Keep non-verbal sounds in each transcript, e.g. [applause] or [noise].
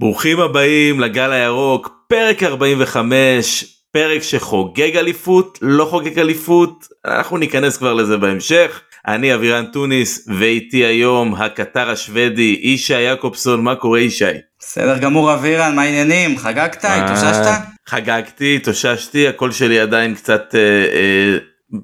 ברוכים הבאים לגל הירוק, פרק 45, פרק שחוגג אליפות, לא חוגג אליפות, אנחנו ניכנס כבר לזה בהמשך. אני אבירן טוניס, ואיתי היום הקטר השוודי, ישי יעקובסון, מה קורה ישי? בסדר גמור אבירן, מה העניינים? חגגת? התאוששת? חגגתי, התאוששתי, הקול שלי עדיין קצת אה, אה,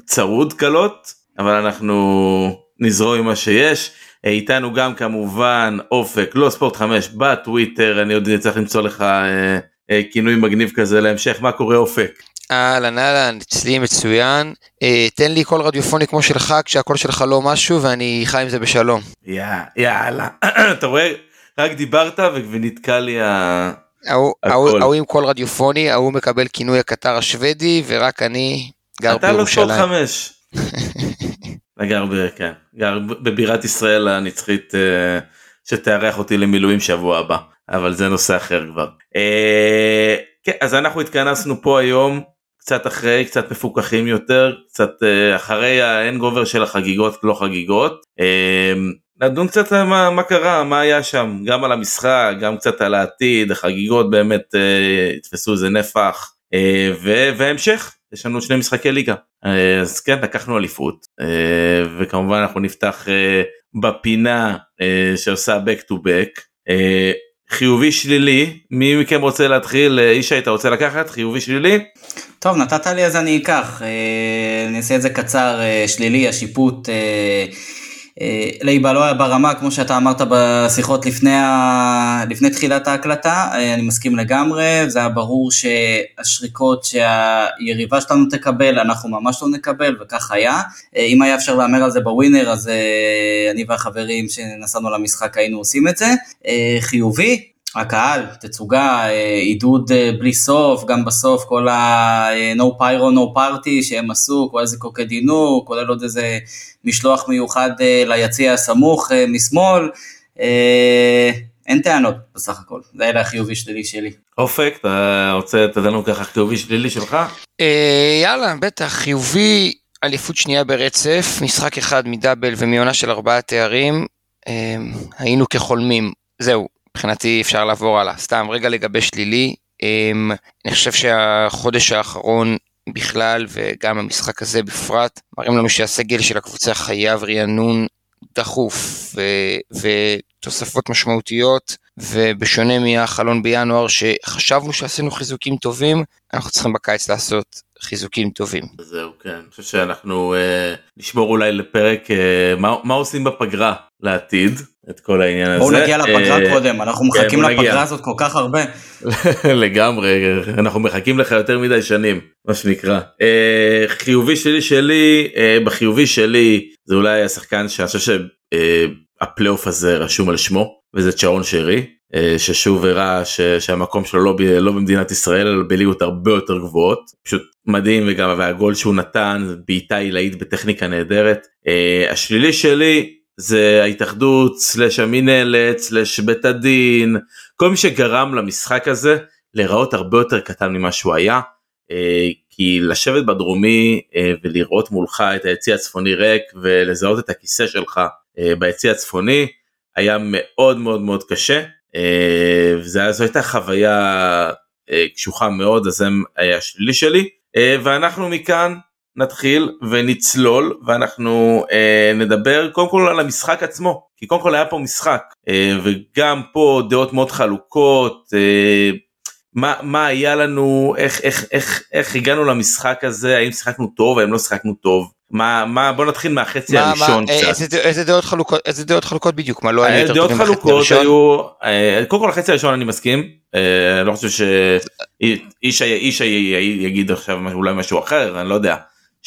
צרוד קלות, אבל אנחנו נזרום עם מה שיש. איתנו גם כמובן אופק לא ספורט 5 בטוויטר אני עוד צריך למצוא לך אה, אה, כינוי מגניב כזה להמשך מה קורה אופק. אהלן אהלן אצלי מצוין אה, תן לי קול רדיופוני כמו שלך כשהקול שלך לא משהו ואני חי עם זה בשלום. יא, יאללה [coughs] אתה רואה רק דיברת ונתקע לי ה... ההוא עם קול רדיופוני ההוא מקבל כינוי הקטר השוודי ורק אני גר בירושלים. אתה לא ספורט 5. [laughs] גר, ב, כן, גר בבירת ישראל הנצחית אה, שתארח אותי למילואים שבוע הבא אבל זה נושא אחר כבר. אה, כן, אז אנחנו התכנסנו פה היום קצת אחרי קצת מפוקחים יותר קצת אה, אחרי האין גובר של החגיגות לא חגיגות. נדון קצת על מה, מה קרה מה היה שם גם על המשחק גם קצת על העתיד החגיגות באמת יתפסו איזה נפח והמשך יש לנו שני משחקי ליגה אה, אז כן לקחנו אליפות אה, וכמובן אנחנו נפתח אה, בפינה שעושה back to back חיובי שלילי מי מכם רוצה להתחיל ישי אתה רוצה לקחת חיובי שלילי. טוב נתת לי אז אני אקח אני אעשה את זה קצר שלילי השיפוט. אה, לייבה לא היה ברמה, כמו שאתה אמרת בשיחות לפני, ה... לפני תחילת ההקלטה, אה, אני מסכים לגמרי, זה היה ברור שהשריקות שהיריבה שלנו תקבל, אנחנו ממש לא נקבל, וכך היה. אה, אם היה אפשר להמר על זה בווינר, אז אני והחברים שנסענו למשחק היינו עושים את זה. חיובי, הקהל, תצוגה, עידוד בלי סוף, גם בסוף כל ה-No Pyro No Party שהם עשו, כל איזה קוקדינו, כולל עוד איזה משלוח מיוחד אה, ליציע הסמוך אה, משמאל. אה, אין טענות בסך הכל, זה היה החיובי שלילי שלי. אופק, אתה רוצה לתת לנו ככה חיובי שלילי שלך? יאללה, בטח, חיובי אליפות שנייה ברצף, משחק אחד מדאבל ומעונה של ארבעה תארים, היינו כחולמים, זהו, מבחינתי אפשר לעבור הלאה. סתם, רגע לגבי שלילי, אני חושב שהחודש האחרון בכלל וגם המשחק הזה בפרט, מראים לנו שהסגל של הקבוצה חייב רענון דחוף ו- ותוספות משמעותיות, ובשונה מהחלון בינואר שחשבנו שעשינו חיזוקים טובים, אנחנו צריכים בקיץ לעשות חיזוקים טובים. זהו כן, אני חושב שאנחנו אה, נשמור אולי לפרק אה, מה, מה עושים בפגרה לעתיד את כל העניין הזה. בואו נגיע לפגרה אה, קודם, אנחנו כן, מחכים לפגרה נגיע. הזאת כל כך הרבה. [laughs] לגמרי, אנחנו מחכים לך יותר מדי שנים, מה שנקרא. אה, חיובי שלי שלי, אה, בחיובי שלי זה אולי השחקן שאני חושב שהפלייאוף הזה רשום על שמו, וזה צ'רון שרי. אה, ששוב הראה שהמקום שלו לא, ב, לא במדינת ישראל אלא בליגות הרבה יותר גבוהות פשוט מדהים וגם והגול שהוא נתן בעיטה עילאית בטכניקה נהדרת. Uh, השלילי שלי זה ההתאחדות סלש המינהלת סלש בית הדין כל מי שגרם למשחק הזה להיראות הרבה יותר קטן ממה שהוא היה. Uh, כי לשבת בדרומי ולראות מולך את היציא הצפוני ריק ולזהות את הכיסא שלך ביציא הצפוני היה מאוד מאוד מאוד קשה. אה, וזו הייתה חוויה אה, קשוחה מאוד אז זה היה שלילי שלי. אה, ואנחנו מכאן נתחיל ונצלול ואנחנו נדבר קודם כל על המשחק עצמו כי קודם כל היה פה משחק וגם פה דעות מאוד חלוקות מה, מה היה לנו איך איך איך איך הגענו למשחק הזה האם שיחקנו טוב האם לא שיחקנו טוב מה מה בוא נתחיל מהחצי מה, הראשון מה, קצת. איזה, איזה דעות חלוקות איזה דעות חלוקות בדיוק מה לא היה אה, יותר דעות חלוקות היו אה, קודם כל החצי הראשון אני מסכים אה, אני לא חושב שאיש איש יגיד עכשיו אולי משהו אחר אני לא יודע.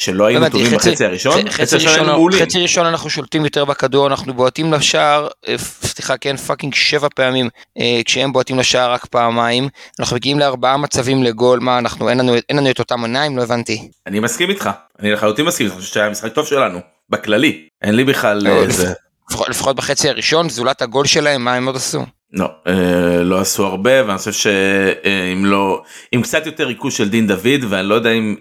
שלא היינו טובים בחצי הראשון, חצי ראשון, חצי ראשון אנחנו שולטים יותר בכדור, אנחנו בועטים לשער, אה, סליחה כן פאקינג שבע פעמים, אה, כשהם בועטים לשער רק פעמיים, אנחנו מגיעים לארבעה מצבים לגול, מה אנחנו, אין לנו, אין לנו את אותם עיניים, לא הבנתי. אני מסכים איתך, אני לחלוטין מסכים, אני חושב שהיה משחק טוב שלנו, בכללי, אין לי בכלל איזה... אה, לפחות בחצי הראשון, זולת הגול שלהם, מה הם עוד עשו? לא, לא עשו הרבה ואני חושב שאם לא, עם קצת יותר ריכוז של דין דוד ואני לא יודע אם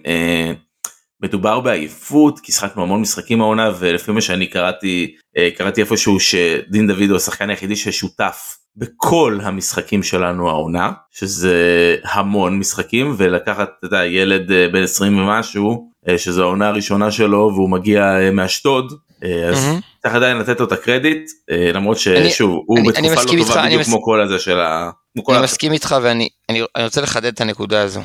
מדובר בעייפות כי שחקנו המון משחקים העונה ולפי מה שאני קראתי אה, קראתי איפשהו שדין דוד הוא השחקן היחידי ששותף בכל המשחקים שלנו העונה שזה המון משחקים ולקחת את הילד אה, בן 20 ומשהו אה, שזו העונה הראשונה שלו והוא מגיע מאשדוד אז מהמם. צריך עדיין לתת לו את הכרדיט למרות אני- ששוב הוא אני- אני בתקופה לא איתך, טובה אני בדיוק מס- כמו כל הזה של ה... אני מסכים איתך ואני אני, אני רוצה לחדד את הנקודה הזו.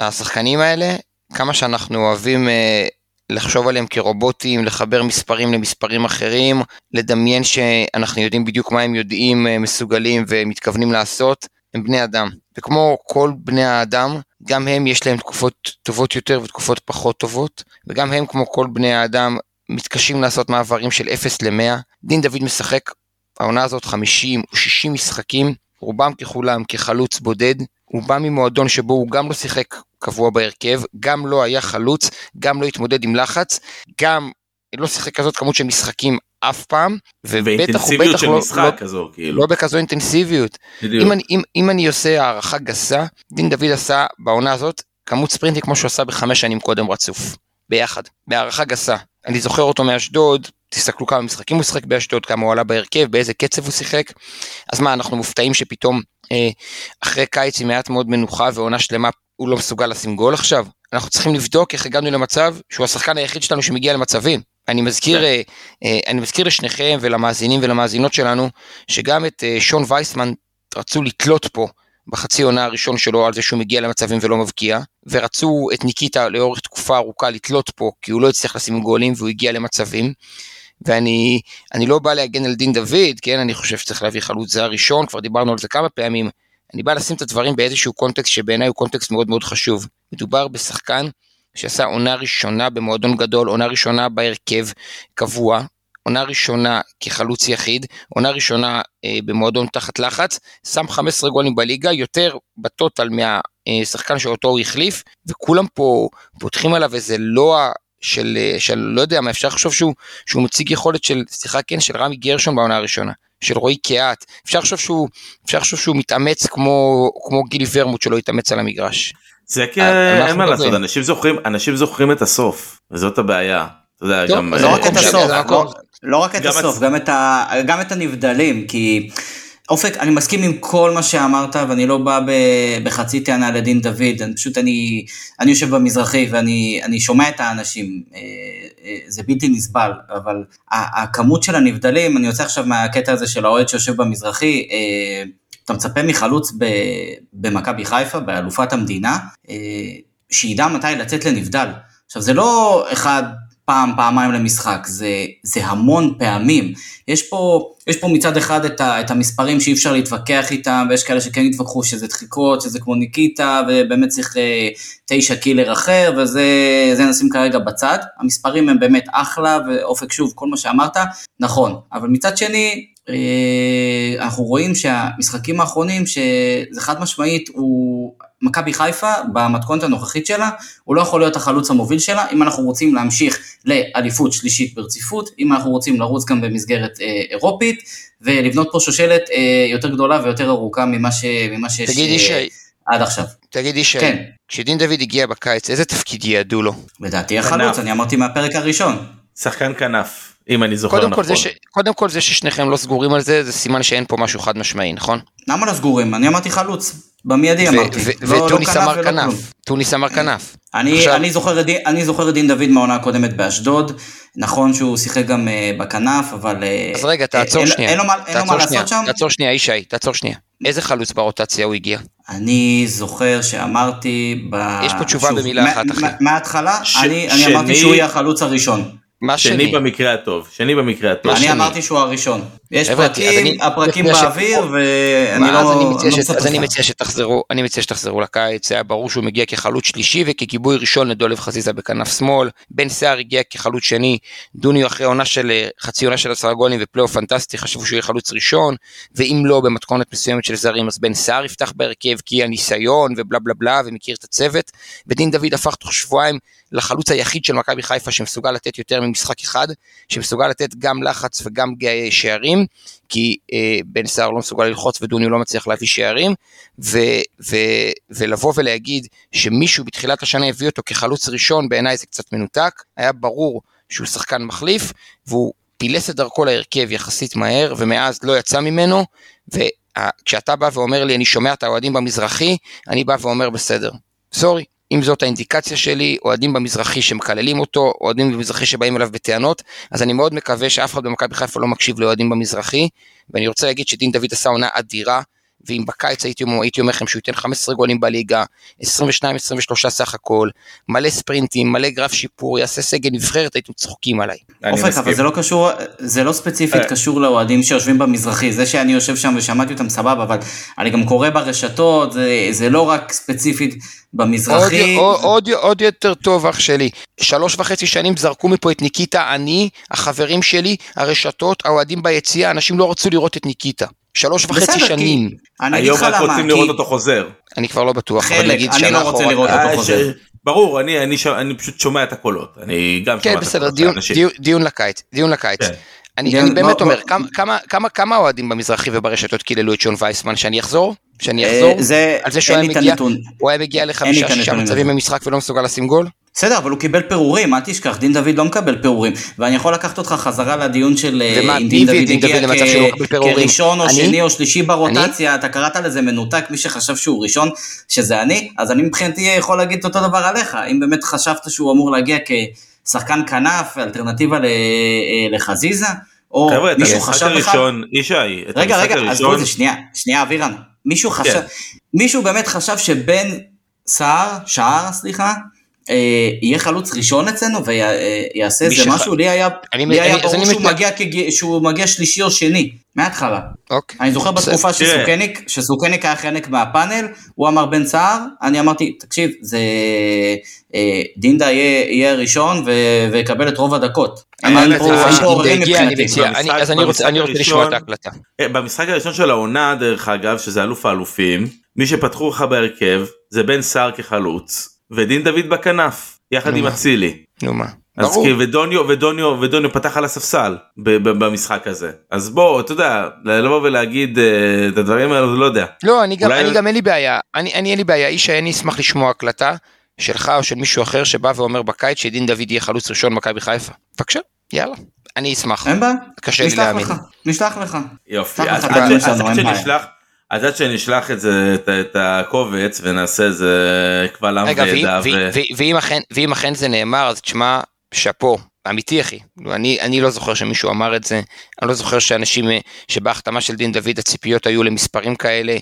השחקנים האלה, כמה שאנחנו אוהבים אה, לחשוב עליהם כרובוטים, לחבר מספרים למספרים אחרים, לדמיין שאנחנו יודעים בדיוק מה הם יודעים, אה, מסוגלים ומתכוונים לעשות, הם בני אדם. וכמו כל בני האדם, גם הם יש להם תקופות טובות יותר ותקופות פחות טובות, וגם הם כמו כל בני האדם מתקשים לעשות מעברים של 0 ל-100. דין דוד משחק העונה הזאת 50 או 60 משחקים, רובם ככולם כחלוץ בודד, הוא בא ממועדון שבו הוא גם לא שיחק קבוע בהרכב, גם לא היה חלוץ, גם לא התמודד עם לחץ, גם לא שיחק כזאת כמות של משחקים אף פעם, ובטח ואינטנסיביות ובטח של לא, משחק לא, כזו כאילו לא בכזו אינטנסיביות. בדיוק. אם אני, אם, אם אני עושה הערכה גסה, דין דוד עשה בעונה הזאת כמות ספרינטים כמו שהוא עשה בחמש שנים קודם רצוף, ביחד, בהערכה גסה. אני זוכר אותו מאשדוד, תסתכלו כמה משחקים הוא שיחק באשדוד, כמה הוא עלה בהרכב, באיזה קצב הוא שיחק. אז מה, אנחנו מופתעים שפתאום אה, אחרי קיץ עם מעט מאוד מנוחה ועונה שלמה הוא לא מסוגל לשים גול עכשיו? אנחנו צריכים לבדוק איך הגענו למצב שהוא השחקן היחיד שלנו שמגיע למצבים. אני מזכיר, כן. אה, אה, אני מזכיר לשניכם ולמאזינים ולמאזינות שלנו, שגם את אה, שון וייסמן רצו לתלות פה בחצי עונה הראשון שלו על זה שהוא מגיע למצבים ולא מבקיע, ורצו את ניקיטה לאורך תקופה ארוכה לתלות פה, כי הוא לא הצליח לשים גולים והוא הגיע למצבים. ואני אני לא בא להגן על דין דוד, כן, אני חושב שצריך להביא חלוץ זה הראשון, כבר דיברנו על זה כמה פעמים. אני בא לשים את הדברים באיזשהו קונטקסט שבעיניי הוא קונטקסט מאוד מאוד חשוב. מדובר בשחקן שעשה עונה ראשונה במועדון גדול, עונה ראשונה בהרכב קבוע, עונה ראשונה כחלוץ יחיד, עונה ראשונה אה, במועדון תחת לחץ, שם 15 גולים בליגה, יותר בטוטל מהשחקן שאותו הוא החליף, וכולם פה פותחים עליו איזה לוע של, אה, של לא יודע מה, אפשר לחשוב שהוא, שהוא מציג יכולת של, סליחה כן, של רמי גרשון בעונה הראשונה, של רועי קיאט, אפשר לחשוב שהוא, אפשר לחשוב שהוא מתאמץ כמו, כמו גילי ורמוט שלא התאמץ על המגרש. זה כי על מה אין מה לעשות? אנשים זוכרים אנשים זוכרים את הסוף וזאת הבעיה. אתה יודע, גם, לא אה, רק את הסוף, לא- לא רק את גם הסוף, הצ- גם את ה- גם את הנבדלים, כי אופק, אני מסכים עם כל מה שאמרת, ואני לא בא בחצי טענה לדין דוד, אני פשוט, אני, אני יושב במזרחי ואני אני שומע את האנשים, אה, אה, זה בלתי נסבל, אבל הכמות של הנבדלים, אני יוצא עכשיו מהקטע הזה של האוהד שיושב במזרחי, אה, אתה מצפה מחלוץ במכבי חיפה, באלופת המדינה, שידע מתי לצאת לנבדל. עכשיו, זה לא אחד, פעם, פעמיים למשחק, זה, זה המון פעמים. יש פה, יש פה מצד אחד את, ה, את המספרים שאי אפשר להתווכח איתם, ויש כאלה שכן יתווכחו שזה דחיקות, שזה כמו ניקיטה, ובאמת צריך אה, תשע קילר אחר, וזה זה נשים כרגע בצד. המספרים הם באמת אחלה, ואופק שוב, כל מה שאמרת, נכון. אבל מצד שני, אנחנו רואים שהמשחקים האחרונים, שזה חד משמעית, הוא מכבי חיפה, במתכונת הנוכחית שלה, הוא לא יכול להיות החלוץ המוביל שלה, אם אנחנו רוצים להמשיך לאליפות שלישית ברציפות, אם אנחנו רוצים לרוץ גם במסגרת אה, אירופית, ולבנות פה שושלת אה, יותר גדולה ויותר ארוכה ממה, ש, ממה שיש תגיד אה, ישי, עד עכשיו. תגיד ישי, כן. כשדין דוד הגיע בקיץ, איזה תפקיד ייעדו לו? לדעתי. החלוץ, אני אמרתי מהפרק הראשון. שחקן כנף אם אני זוכר קודם נכון. כל, זה ש, קודם כל זה ששניכם לא סגורים על זה, זה סימן שאין פה משהו חד משמעי, נכון? למה לא סגורים? אני אמרתי חלוץ. במיידי אמרתי. ו- לא- לא וטוניס אמר. כנף, טוניס אמר כנף. אני, עכשיו- אני, זוכר, את דין- אני זוכר את דין דוד מהעונה הקודמת באשדוד, נכון שהוא שיחק גם אה, בכנף, אבל... אה, אז רגע, תעצור אין, שנייה. אין לו מה, אין לו מה תעצור שנייה, לעשות שם? תעצור שנייה, ישי, תעצור שנייה. איזה חלוץ ברוטציה הוא הגיע? אני זוכר שאמרתי... ב... יש פה תשובה שוב, במילה אחת, אחי. מה- מההתחלה, ש- אני, אני אמרתי שני- שהוא יהיה החלוץ הראשון. מה שני שני? במקרה הטוב שני במקרה הטוב. אני שני? אמרתי שהוא הראשון. יש הבנתי, פרקים, אני- הפרקים ש- באוויר, ואני לא... אז אני מציע אני לא ש- מספר אז אני לך. מציע שתחזרו, אני מציע שתחזרו לקיץ, היה ברור שהוא מגיע כחלוץ שלישי וככיבוי ראשון לדולב חזיזה בכנף שמאל, בן סער הגיע כחלוץ שני, דוניו אחרי עונה של חצי עונה של עשרה גולים ופלייאוף פנטסטי, חשבו שהוא יהיה חלוץ ראשון, ואם לא במתכונת מסוימת של זרים אז בן סער יפתח בהרכב כי הניסיון ובלה בלה בלה ומכיר את הצוות, ודין דוד הפך תוך שבועיים לחלוץ היחיד של מכבי חיפה שמסוגל לתת יותר ממשחק אחד, שמסוגל לתת גם לחץ וגם שערים, כי אה, בן סער לא מסוגל ללחוץ ודוניו לא מצליח להביא שערים, ו, ו, ולבוא ולהגיד שמישהו בתחילת השנה הביא אותו כחלוץ ראשון, בעיניי זה קצת מנותק, היה ברור שהוא שחקן מחליף, והוא פילס את דרכו להרכב יחסית מהר, ומאז לא יצא ממנו, וכשאתה בא ואומר לי, אני שומע את האוהדים במזרחי, אני בא ואומר, בסדר, סורי, אם זאת האינדיקציה שלי, אוהדים במזרחי שמקללים אותו, אוהדים במזרחי שבאים אליו בטענות, אז אני מאוד מקווה שאף אחד במכבי חיפה לא מקשיב לאוהדים במזרחי, ואני רוצה להגיד שדין דוד עשה עונה אדירה, ואם בקיץ הייתי, הייתי אומר לכם שהוא ייתן 15 גולים בליגה, 22-23 סך הכל, מלא ספרינטים, מלא גרף שיפור, יעשה סגל נבחרת, הייתם צוחקים עליי. אופק, אבל זה לא קשור, זה לא ספציפית אה. קשור לאוהדים שיושבים במזרחי, זה שאני יושב שם ושמעתי אותם סבבה, אבל אני גם קורא ברשתות, זה, זה לא רק ספציפית במזרחי. עוד, עוד, עוד יותר טוב אח שלי, שלוש וחצי שנים זרקו מפה את ניקיטה, אני, החברים שלי, הרשתות, האוהדים ביציאה, אנשים לא רצו לראות את ניקיטה. שלוש וחצי שנים. היום רק רוצים לראות אותו חוזר. אני כבר לא בטוח, חלק, אני לא רוצה לראות אותו אה, חוזר. ברור, אני, אני, אני פשוט שומע את הקולות, אני גם כן, שומע בסדר, את הקולות. כן, בסדר, דיון לקיץ, דיון לקיץ. כן. אני, אני באמת אומר, כמה, כמה, כמה, כמה אוהדים במזרחי וברשתות קיללו את שון וייסמן, שאני אחזור? שאני אה, אחזור? זה, על זה שהוא היה מגיע, הוא היה מגיע לחמישה שישה מצבים במשחק ולא מסוגל לשים גול? בסדר, אבל הוא קיבל פירורים, אל תשכח, דין דוד לא מקבל פירורים. ואני יכול לקחת אותך חזרה לדיון של אה, ומה, אם דין דוד הגיע כראשון או שני או שלישי ברוטציה, אתה קראת לזה מנותק, מי שחשב שהוא ראשון, שזה אני, אז אני מבחינתי יכול להגיד אותו דבר עליך. אם באמת חשבת שהוא אמור להגיע כשחקן כנף, אלטרנטיבה אה, לחזיזה, או חבר'ה, מישהו חשב לך... ראשון, ישי, רגע, רגע, אז בואי, שנייה, שנייה, אבירן. מישהו חשב, כן. מישהו באמת חשב שבן סער, שער, סליחה, אה, יהיה חלוץ ראשון אצלנו ויעשה איזה משהו, לי היה, אני, לי היה ברור שהוא, מגיע שהוא מגיע שלישי או שני, מההתחלה. אוקיי. אני זוכר בתקופה שסוכניק, שסוכניק היה חלק מהפאנל, הוא אמר בן סער, אני אמרתי, תקשיב, זה אה, דינדה יהיה, יהיה ראשון ויקבל את רוב הדקות. אז אני רוצה לשמוע את ההקלטה. אה, במשחק הראשון של העונה, דרך אגב, שזה אלוף האלופים, מי שפתחו לך בהרכב זה בן סער כחלוץ. ודין דוד בכנף יחד עם אצילי. נו מה. אז כי ודוניו ודוניו ודוניו פתח על הספסל במשחק הזה אז בוא אתה יודע לבוא ולהגיד אה, את הדברים האלו לא יודע. לא אני גם אני גם אין לי בעיה אני אני אין לי בעיה איש אני אשמח לשמוע הקלטה שלך או של מישהו אחר שבא ואומר בקיץ שדין דוד יהיה חלוץ ראשון מכבי חיפה. בבקשה יאללה. אני אשמח. אין בעיה. קשה לי להאמין. נשלח לך. יופי. אז עד שנשלח. אז עד שנשלח את זה, את, את הקובץ ונעשה איזה קבל עם ועדה. ו... ואם, אכן, ואם אכן זה נאמר אז תשמע, שאפו, אמיתי אחי. אני, אני לא זוכר שמישהו אמר את זה, אני לא זוכר שאנשים, שבהחתמה של דין דוד הציפיות היו למספרים כאלה,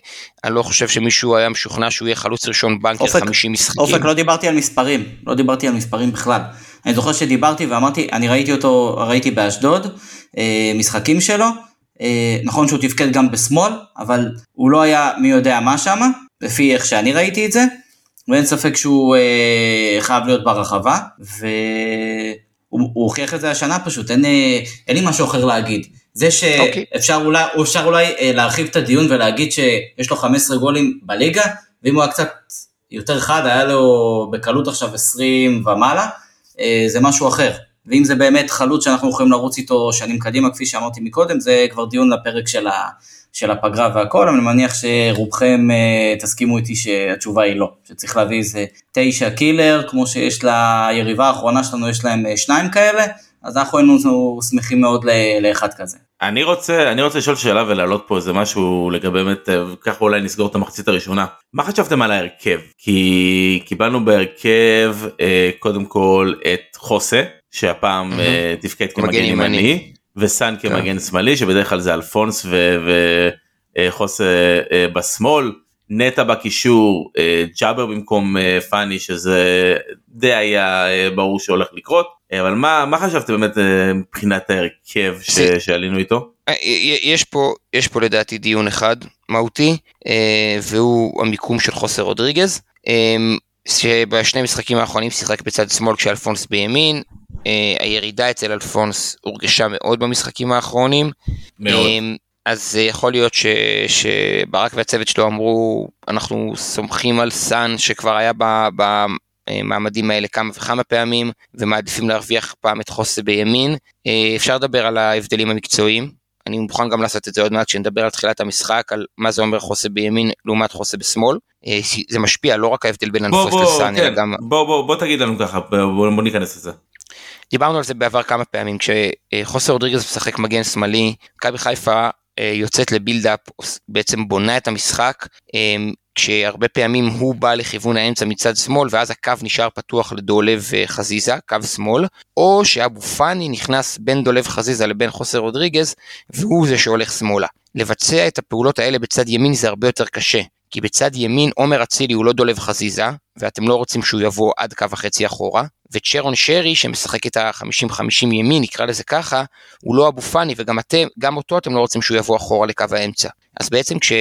אני לא חושב שמישהו היה משוכנע שהוא יהיה חלוץ ראשון בנקר אופק, 50 משחקים. אופק, לא דיברתי על מספרים, לא דיברתי על מספרים בכלל. אני זוכר שדיברתי ואמרתי, אני ראיתי אותו, ראיתי באשדוד, אה, משחקים שלו, אה, נכון שהוא תפקד גם בשמאל, אבל הוא לא היה מי יודע מה שם, לפי איך שאני ראיתי את זה, ואין ספק שהוא אה, חייב להיות ברחבה, והוא הוכיח את זה השנה פשוט, אין, אה, אין לי משהו אחר להגיד. זה שאפשר אוקיי. אולי, אפשר אולי אה, להרחיב את הדיון ולהגיד שיש לו 15 גולים בליגה, ואם הוא היה קצת יותר חד, היה לו בקלות עכשיו 20 ומעלה, אה, זה משהו אחר. ואם זה באמת חלוץ שאנחנו יכולים לרוץ איתו שנים קדימה, כפי שאמרתי מקודם, זה כבר דיון לפרק של, ה, של הפגרה והכל, אבל אני מניח שרובכם uh, תסכימו איתי שהתשובה היא לא, שצריך להביא איזה תשע קילר, כמו שיש ליריבה האחרונה שלנו, יש להם uh, שניים כאלה, אז אנחנו היינו שמחים מאוד לאחד כזה. אני רוצה אני רוצה לשאול שאלה ולהעלות פה איזה משהו לגבי באמת אה, ככה אולי נסגור את המחצית הראשונה מה חשבתם על ההרכב כי קיבלנו בהרכב אה, קודם כל את חוסה שהפעם mm-hmm. תפקד כמגן ימני וסאן כן. כמגן שמאלי שבדרך כלל זה אלפונס וחוס אה, בשמאל נטע בקישור ג'אבר במקום פאני שזה די היה ברור שהולך לקרות אבל מה מה חשבתם באמת מבחינת ההרכב ש... שעלינו איתו? יש פה יש פה לדעתי דיון אחד מהותי והוא המיקום של חוסר רודריגז שבשני משחקים האחרונים שיחק בצד שמאל כשאלפונס בימין הירידה אצל אלפונס הורגשה מאוד במשחקים האחרונים. מאוד. Uh, אז יכול להיות ש, שברק והצוות שלו אמרו, אנחנו סומכים על סאן שכבר היה במעמדים האלה כמה וכמה פעמים, ומעדיפים להרוויח פעם את חוסה בימין. Uh, אפשר לדבר על ההבדלים המקצועיים. אני מוכן גם לעשות את זה עוד מעט כשנדבר על תחילת המשחק, על מה זה אומר חוסה בימין לעומת חוסה בשמאל. זה משפיע לא רק ההבדל בין אלפוס לסאן, כן. אלא גם... בוא, בוא, בוא תגיד לנו ככה, בוא, בוא ניכנס לזה. דיברנו על זה בעבר כמה פעמים, כשחוסר רודריגז משחק מגן שמאלי, מכבי חיפה יוצאת לבילדאפ, בעצם בונה את המשחק, כשהרבה פעמים הוא בא לכיוון האמצע מצד שמאל, ואז הקו נשאר פתוח לדולב חזיזה, קו שמאל, או שאבו פאני נכנס בין דולב חזיזה לבין חוסר רודריגז, והוא זה שהולך שמאלה. לבצע את הפעולות האלה בצד ימין זה הרבה יותר קשה, כי בצד ימין עומר אצילי הוא לא דולב חזיזה, ואתם לא רוצים שהוא יבוא עד קו החצי אחורה, וצ'רון שרי שמשחק את ה-50-50 ימין, נקרא לזה ככה, הוא לא אבו פאני, וגם אתם, גם אותו אתם לא רוצים שהוא יבוא אחורה לקו האמצע. אז בעצם כש...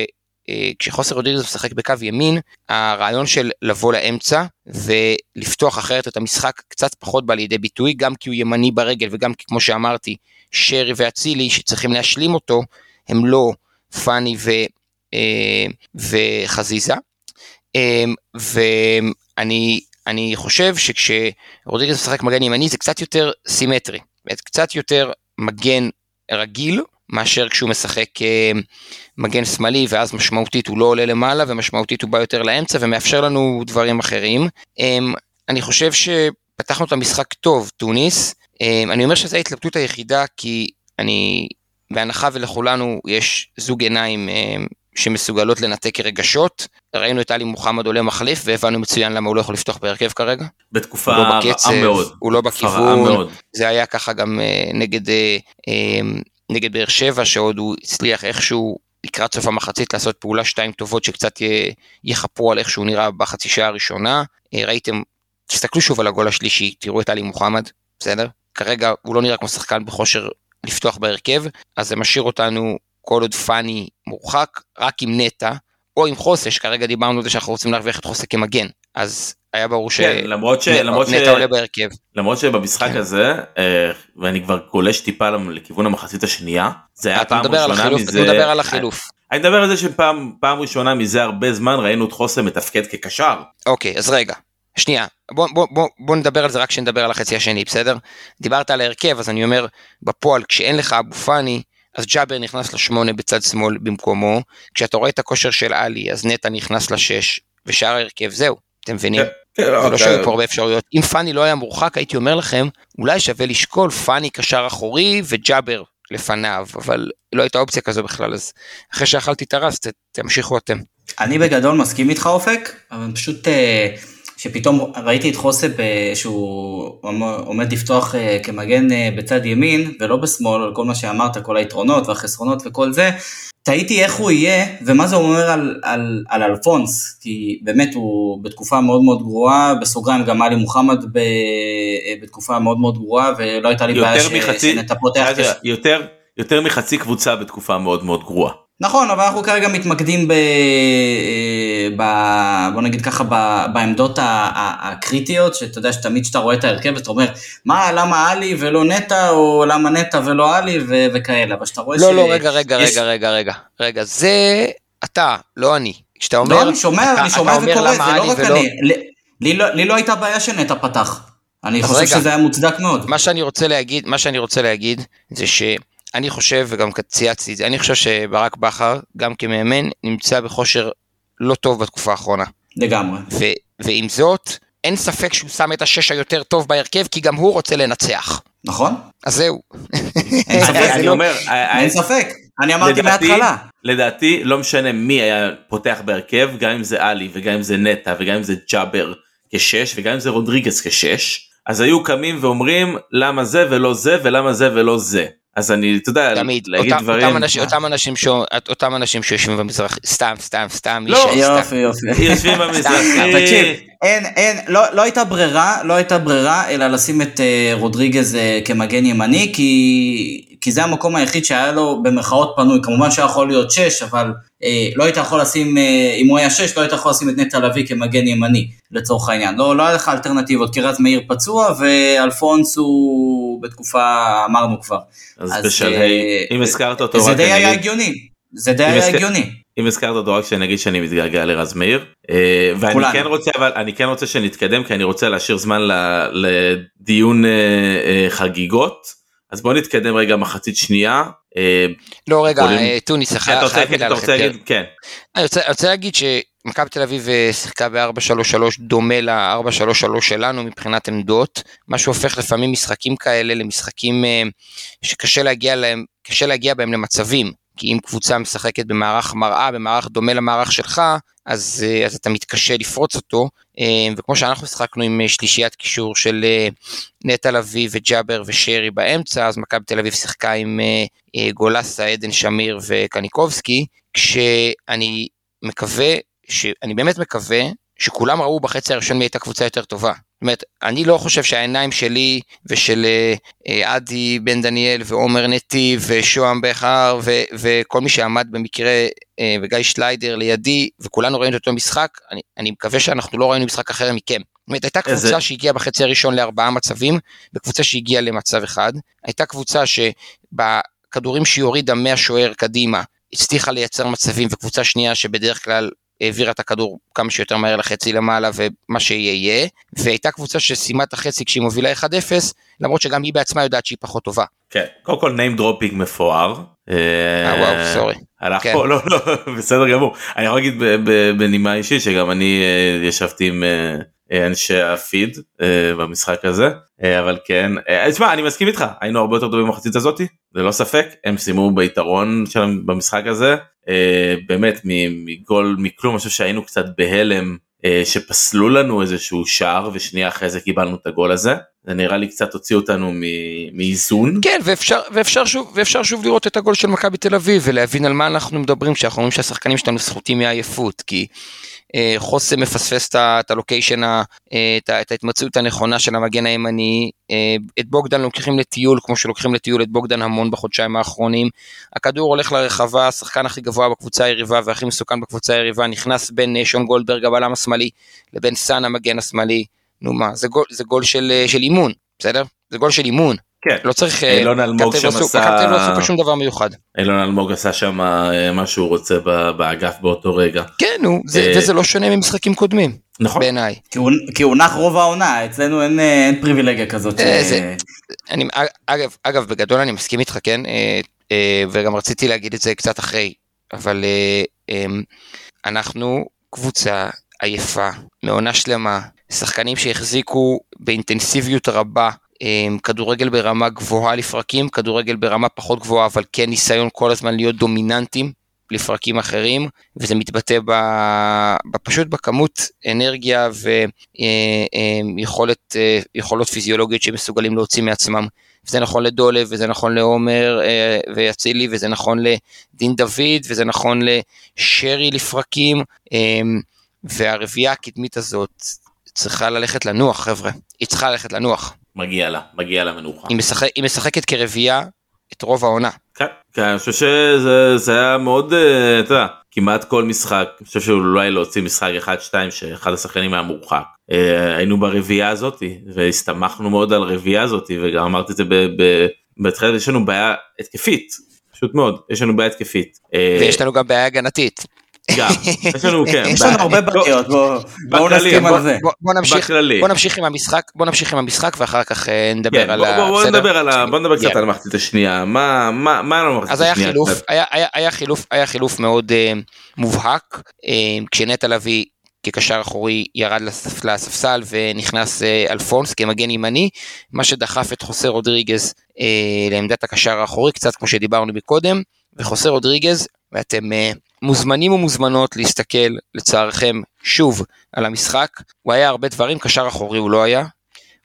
כשחוסר רודריגז משחק בקו ימין, הרעיון של לבוא לאמצע ולפתוח אחרת את המשחק קצת פחות בא לידי ביטוי, גם כי הוא ימני ברגל וגם כי כמו שאמרתי, שרי ואצילי שצריכים להשלים אותו, הם לא פאני ו, וחזיזה. ואני אני חושב שכשרודריגז משחק מגן ימני זה קצת יותר סימטרי, קצת יותר מגן רגיל, מאשר כשהוא משחק מגן שמאלי ואז משמעותית הוא לא עולה למעלה ומשמעותית הוא בא יותר לאמצע ומאפשר לנו דברים אחרים. אני חושב שפתחנו את המשחק טוב, טוניס. אני אומר שזו ההתלבטות היחידה כי אני, בהנחה ולכולנו יש זוג עיניים שמסוגלות לנתק רגשות. ראינו את עלי מוחמד עולה מחליף והבנו מצוין למה הוא לא יכול לפתוח בהרכב כרגע. בתקופה רעה מאוד. הוא לא בקצב, הוא לא בכיוון, זה היה ככה גם נגד נגד באר שבע, שעוד הוא הצליח איכשהו לקראת סוף המחצית לעשות פעולה שתיים טובות שקצת יחפרו על איך שהוא נראה בחצי שעה הראשונה. אה, ראיתם, תסתכלו שוב על הגול השלישי, תראו את עלי מוחמד, בסדר? כרגע הוא לא נראה כמו שחקן בכושר לפתוח בהרכב, אז זה משאיר אותנו כל עוד פאני מורחק, רק עם נטע, או עם חוסש, כרגע דיברנו על זה שאנחנו רוצים להרוויח את חוסק כמגן. אז היה ברור ש... כן, למרות ש... למרות ש... נטע עולה בהרכב. למרות שבמשחק כן. הזה, אה, ואני כבר גולש טיפה לכיוון המחצית השנייה, זה היה פעם ראשונה מזה... אתה מדבר על החילוף. אני מדבר על זה שפעם פעם ראשונה מזה הרבה זמן ראינו את חוסם מתפקד כקשר. אוקיי, אז רגע. שנייה, בוא, בוא, בוא, בוא נדבר על זה רק כשנדבר על החצי השני, בסדר? דיברת על ההרכב, אז אני אומר, בפועל, כשאין לך אבו פאני, אז ג'אבר נכנס לשמונה בצד שמאל במקומו, כשאתה רואה את הכושר של עלי, אז נטע נכנס לשש, ושאר ההרכב, זהו, אתם מבינים? כן. כן, לא, לא. שהיו פה הרבה אפשרויות. אם פאני לא היה מורחק, הייתי אומר לכם, אולי שווה לשקול פאני קשר אחורי וג'אבר לפניו, אבל לא הייתה אופציה כזו בכלל, אז אחרי שאכלתי את הרס, תמשיכו אתם. אני בגדול מסכים איתך אופק, אבל פשוט אה, שפתאום ראיתי את חוסה שהוא עומד לפתוח אה, כמגן אה, בצד ימין ולא בשמאל, על כל מה שאמרת, כל היתרונות והחסרונות וכל זה, תהיתי איך הוא יהיה, ומה זה אומר על, על, על אלפונס, כי באמת הוא בתקופה מאוד מאוד גרועה, בסוגריים גם עלי מוחמד ב, בתקופה מאוד מאוד גרועה, ולא הייתה לי בעיה שנטע פותח. יותר, יותר מחצי קבוצה בתקופה מאוד מאוד גרועה. נכון, אבל אנחנו כרגע מתמקדים ב... ב... בוא נגיד ככה, ב... בעמדות הקריטיות, שאתה יודע שתמיד כשאתה רואה את ההרכב, אתה אומר, מה, למה עלי ולא נטע, או למה נטע ולא עלי, ו... וכאלה, אבל שאתה רואה לא, ש... לא, לא, רגע, רגע, יש... רגע, רגע, רגע, רגע, זה אתה, לא אני. כשאתה אומר... לא, אני שומע, אתה, אני שומע וקורא, זה לא רק ולא... אני. לי לא, לי לא הייתה בעיה שנטע פתח. אני חושב רגע, שזה היה מוצדק מאוד. מה שאני רוצה להגיד, מה שאני רוצה להגיד, זה ש... אני חושב, וגם צייצתי את זה, אני חושב שברק בכר, גם כמאמן, נמצא בכושר לא טוב בתקופה האחרונה. לגמרי. ו- ועם זאת, אין ספק שהוא שם את השש היותר טוב בהרכב, כי גם הוא רוצה לנצח. נכון. אז זהו. אין ספק, אני אומר, אין ספק, אני אמרתי מההתחלה. לדעתי, לא משנה מי היה פותח בהרכב, גם אם זה עלי וגם אם זה נטע וגם אם זה ג'אבר כשש וגם אם זה רודריגס כשש, אז היו קמים ואומרים למה זה ולא זה ולמה זה ולא זה. אז אני, אתה יודע, תמיד, להגיד אותם, דברים. אותם אנשים, אותם, אנשים ש... אותם אנשים שיושבים במזרח, סתם, סתם, סתם, לא, יופי, יופי. יושבים במזרח. תקשיב, אין, אין, לא, לא הייתה ברירה, לא הייתה ברירה, אלא לשים את uh, רודריגז uh, כמגן ימני, כי, כי זה המקום היחיד שהיה לו במרכאות פנוי, כמובן שהיה יכול להיות שש, אבל uh, לא היית יכול לשים, uh, אם הוא היה שש, לא היית יכול לשים את נטע לביא כמגן ימני, לצורך העניין. לא, לא היה לך אלטרנטיבות, כי רז מאיר פצוע, ואלפונס הוא בתקופה, אמרנו כבר. אז, אז בשלהי, אם הזכרת אותו, זה די היה הגיוני. זה די היה הגיוני. אם הזכרת אותו רק שנגיד שאני מתגעגע לרז מאיר אה, ואני כן רוצה אבל אני כן רוצה שנתקדם כי אני רוצה להשאיר זמן לדיון אה, אה, חגיגות אז בוא נתקדם רגע מחצית שנייה. לא רגע טוניס אחרי אתה רוצה להגיד כן. אני רוצה להגיד ש... מכבי תל אביב אה, שיחקה ב-4-3-3 דומה ל-4-3-3 שלנו מבחינת עמדות, מה שהופך לפעמים משחקים כאלה למשחקים אה, שקשה להגיע להם, קשה להגיע בהם למצבים. כי אם קבוצה משחקת במערך מראה, במערך דומה למערך שלך, אז, אה, אז אתה מתקשה לפרוץ אותו, וכמו שאנחנו שיחקנו עם שלישיית קישור של נטע לביא וג'אבר ושרי באמצע, אז מכבי תל אביב שיחקה עם גולסה, עדן שמיר וקניקובסקי, כשאני מקווה שאני באמת מקווה שכולם ראו בחצי הראשון מי הייתה קבוצה יותר טובה. זאת אומרת, אני לא חושב שהעיניים שלי ושל אה, עדי בן דניאל ועומר נתיב ושוהם בכר ו- וכל מי שעמד במקרה אה, וגיא שליידר לידי וכולנו ראינו את אותו משחק, אני, אני מקווה שאנחנו לא ראינו משחק אחר מכם. זאת אומרת, הייתה קבוצה איזה... שהגיעה בחצי הראשון לארבעה מצבים, וקבוצה שהגיעה למצב אחד. הייתה קבוצה שבכדורים שהיא הורידה מהשוער קדימה, הצליחה לייצר מצבים, וקבוצה שנייה שבדרך כלל העבירה את הכדור כמה שיותר מהר לחצי למעלה ומה שיהיה יהיה, והייתה קבוצה שסיימה את החצי כשהיא מובילה 1-0, למרות שגם היא בעצמה יודעת שהיא פחות טובה. כן, קודם כל name dropping מפואר. אה וואו, סורי. הלך כן. פה, לא, לא, [laughs] בסדר גמור. אני יכול להגיד בנימה אישית שגם אני אה, ישבתי עם אה, אנשי הפיד במשחק הזה, אבל כן, תשמע, אני מסכים איתך, היינו הרבה יותר טובים במחצית הזאתי, ללא ספק, הם סיימו ביתרון שלהם במשחק הזה, אה, באמת מגול מכלום אני חושב שהיינו קצת בהלם אה, שפסלו לנו איזשהו שער ושנייה אחרי זה קיבלנו את הגול הזה זה נראה לי קצת הוציא אותנו מאיזון. כן ואפשר ואפשר שוב ואפשר שוב לראות את הגול של מכבי תל אביב ולהבין על מה אנחנו מדברים כשאנחנו אומרים שהשחקנים שלנו סחוטים מעייפות כי חוסם מפספס את הלוקיישן, אה, את ההתמצאות הנכונה של המגן הימני, אה, את בוגדן לוקחים לטיול כמו שלוקחים לטיול את בוגדן המון בחודשיים האחרונים, הכדור הולך לרחבה, השחקן הכי גבוה בקבוצה היריבה והכי מסוכן בקבוצה היריבה נכנס בין שון גולדברג הבלם השמאלי לבין סאן המגן השמאלי, נו מה, זה גול, זה גול של, של אימון, בסדר? זה גול של אימון. כן. לא צריך, אילון אלמוג שם עשה, מכבי לא עשו פה שום דבר מיוחד. אילון אלמוג עשה שם אה, מה שהוא רוצה באגף באותו רגע. כן, נו, זה, וזה לא שונה ממשחקים קודמים. נכון. בעיניי. כי הוא נח רוב העונה, אצלנו אין, אה, אין פריבילגיה כזאת. אה, ש... זה, אני, אגב, אגב, בגדול אני מסכים איתך, כן? וגם רציתי להגיד את זה קצת אחרי, אבל אמ, אנחנו קבוצה עייפה, מעונה שלמה, שחקנים שהחזיקו באינטנסיביות רבה כדורגל ברמה גבוהה לפרקים, כדורגל ברמה פחות גבוהה, אבל כן ניסיון כל הזמן להיות דומיננטים לפרקים אחרים, וזה מתבטא פשוט בכמות אנרגיה ויכולות אה, אה, פיזיולוגיות שמסוגלים להוציא מעצמם. וזה נכון לדולב, וזה נכון לעומר אה, ויצילי, וזה נכון לדין דוד, וזה נכון לשרי לפרקים, והרביעייה הקדמית הזאת צריכה ללכת לנוח, חבר'ה. היא צריכה ללכת לנוח. מגיע לה, מגיע לה מנוחה. היא, משחק, היא משחקת כרביעייה את רוב העונה. כן, כן, אני חושב שזה היה מאוד, אה, אתה יודע, כמעט כל משחק, אני חושב שאולי להוציא משחק אחד שתיים שאחד השחקנים היה מורחק. אה, היינו ברביעייה הזאתי והסתמכנו מאוד על רביעייה הזאתי וגם אמרתי את זה בתחילת יש לנו בעיה התקפית פשוט מאוד יש לנו בעיה התקפית. אה, ויש לנו גם בעיה הגנתית. גם, יש לנו, כן. יש לנו הרבה בעיות, בואו נסכים על זה. בוא נמשיך עם המשחק, בוא נמשיך עם המשחק ואחר כך אה, נדבר על ה... בוא נדבר על ה... בוא נדבר קצת על המחצית השנייה, מה מה היה למחצית השנייה? אז היה חילוף מאוד אה, מובהק, אה, כשנטע לביא כקשר אחורי ירד לספסל ונכנס אלפונס כמגן ימני, מה שדחף את חוסה רודריגז לעמדת הקשר האחורי, קצת כמו שדיברנו מקודם, וחוסה רודריגז, ואתם מוזמנים ומוזמנות להסתכל לצערכם שוב על המשחק. הוא היה הרבה דברים, קשר אחורי הוא לא היה.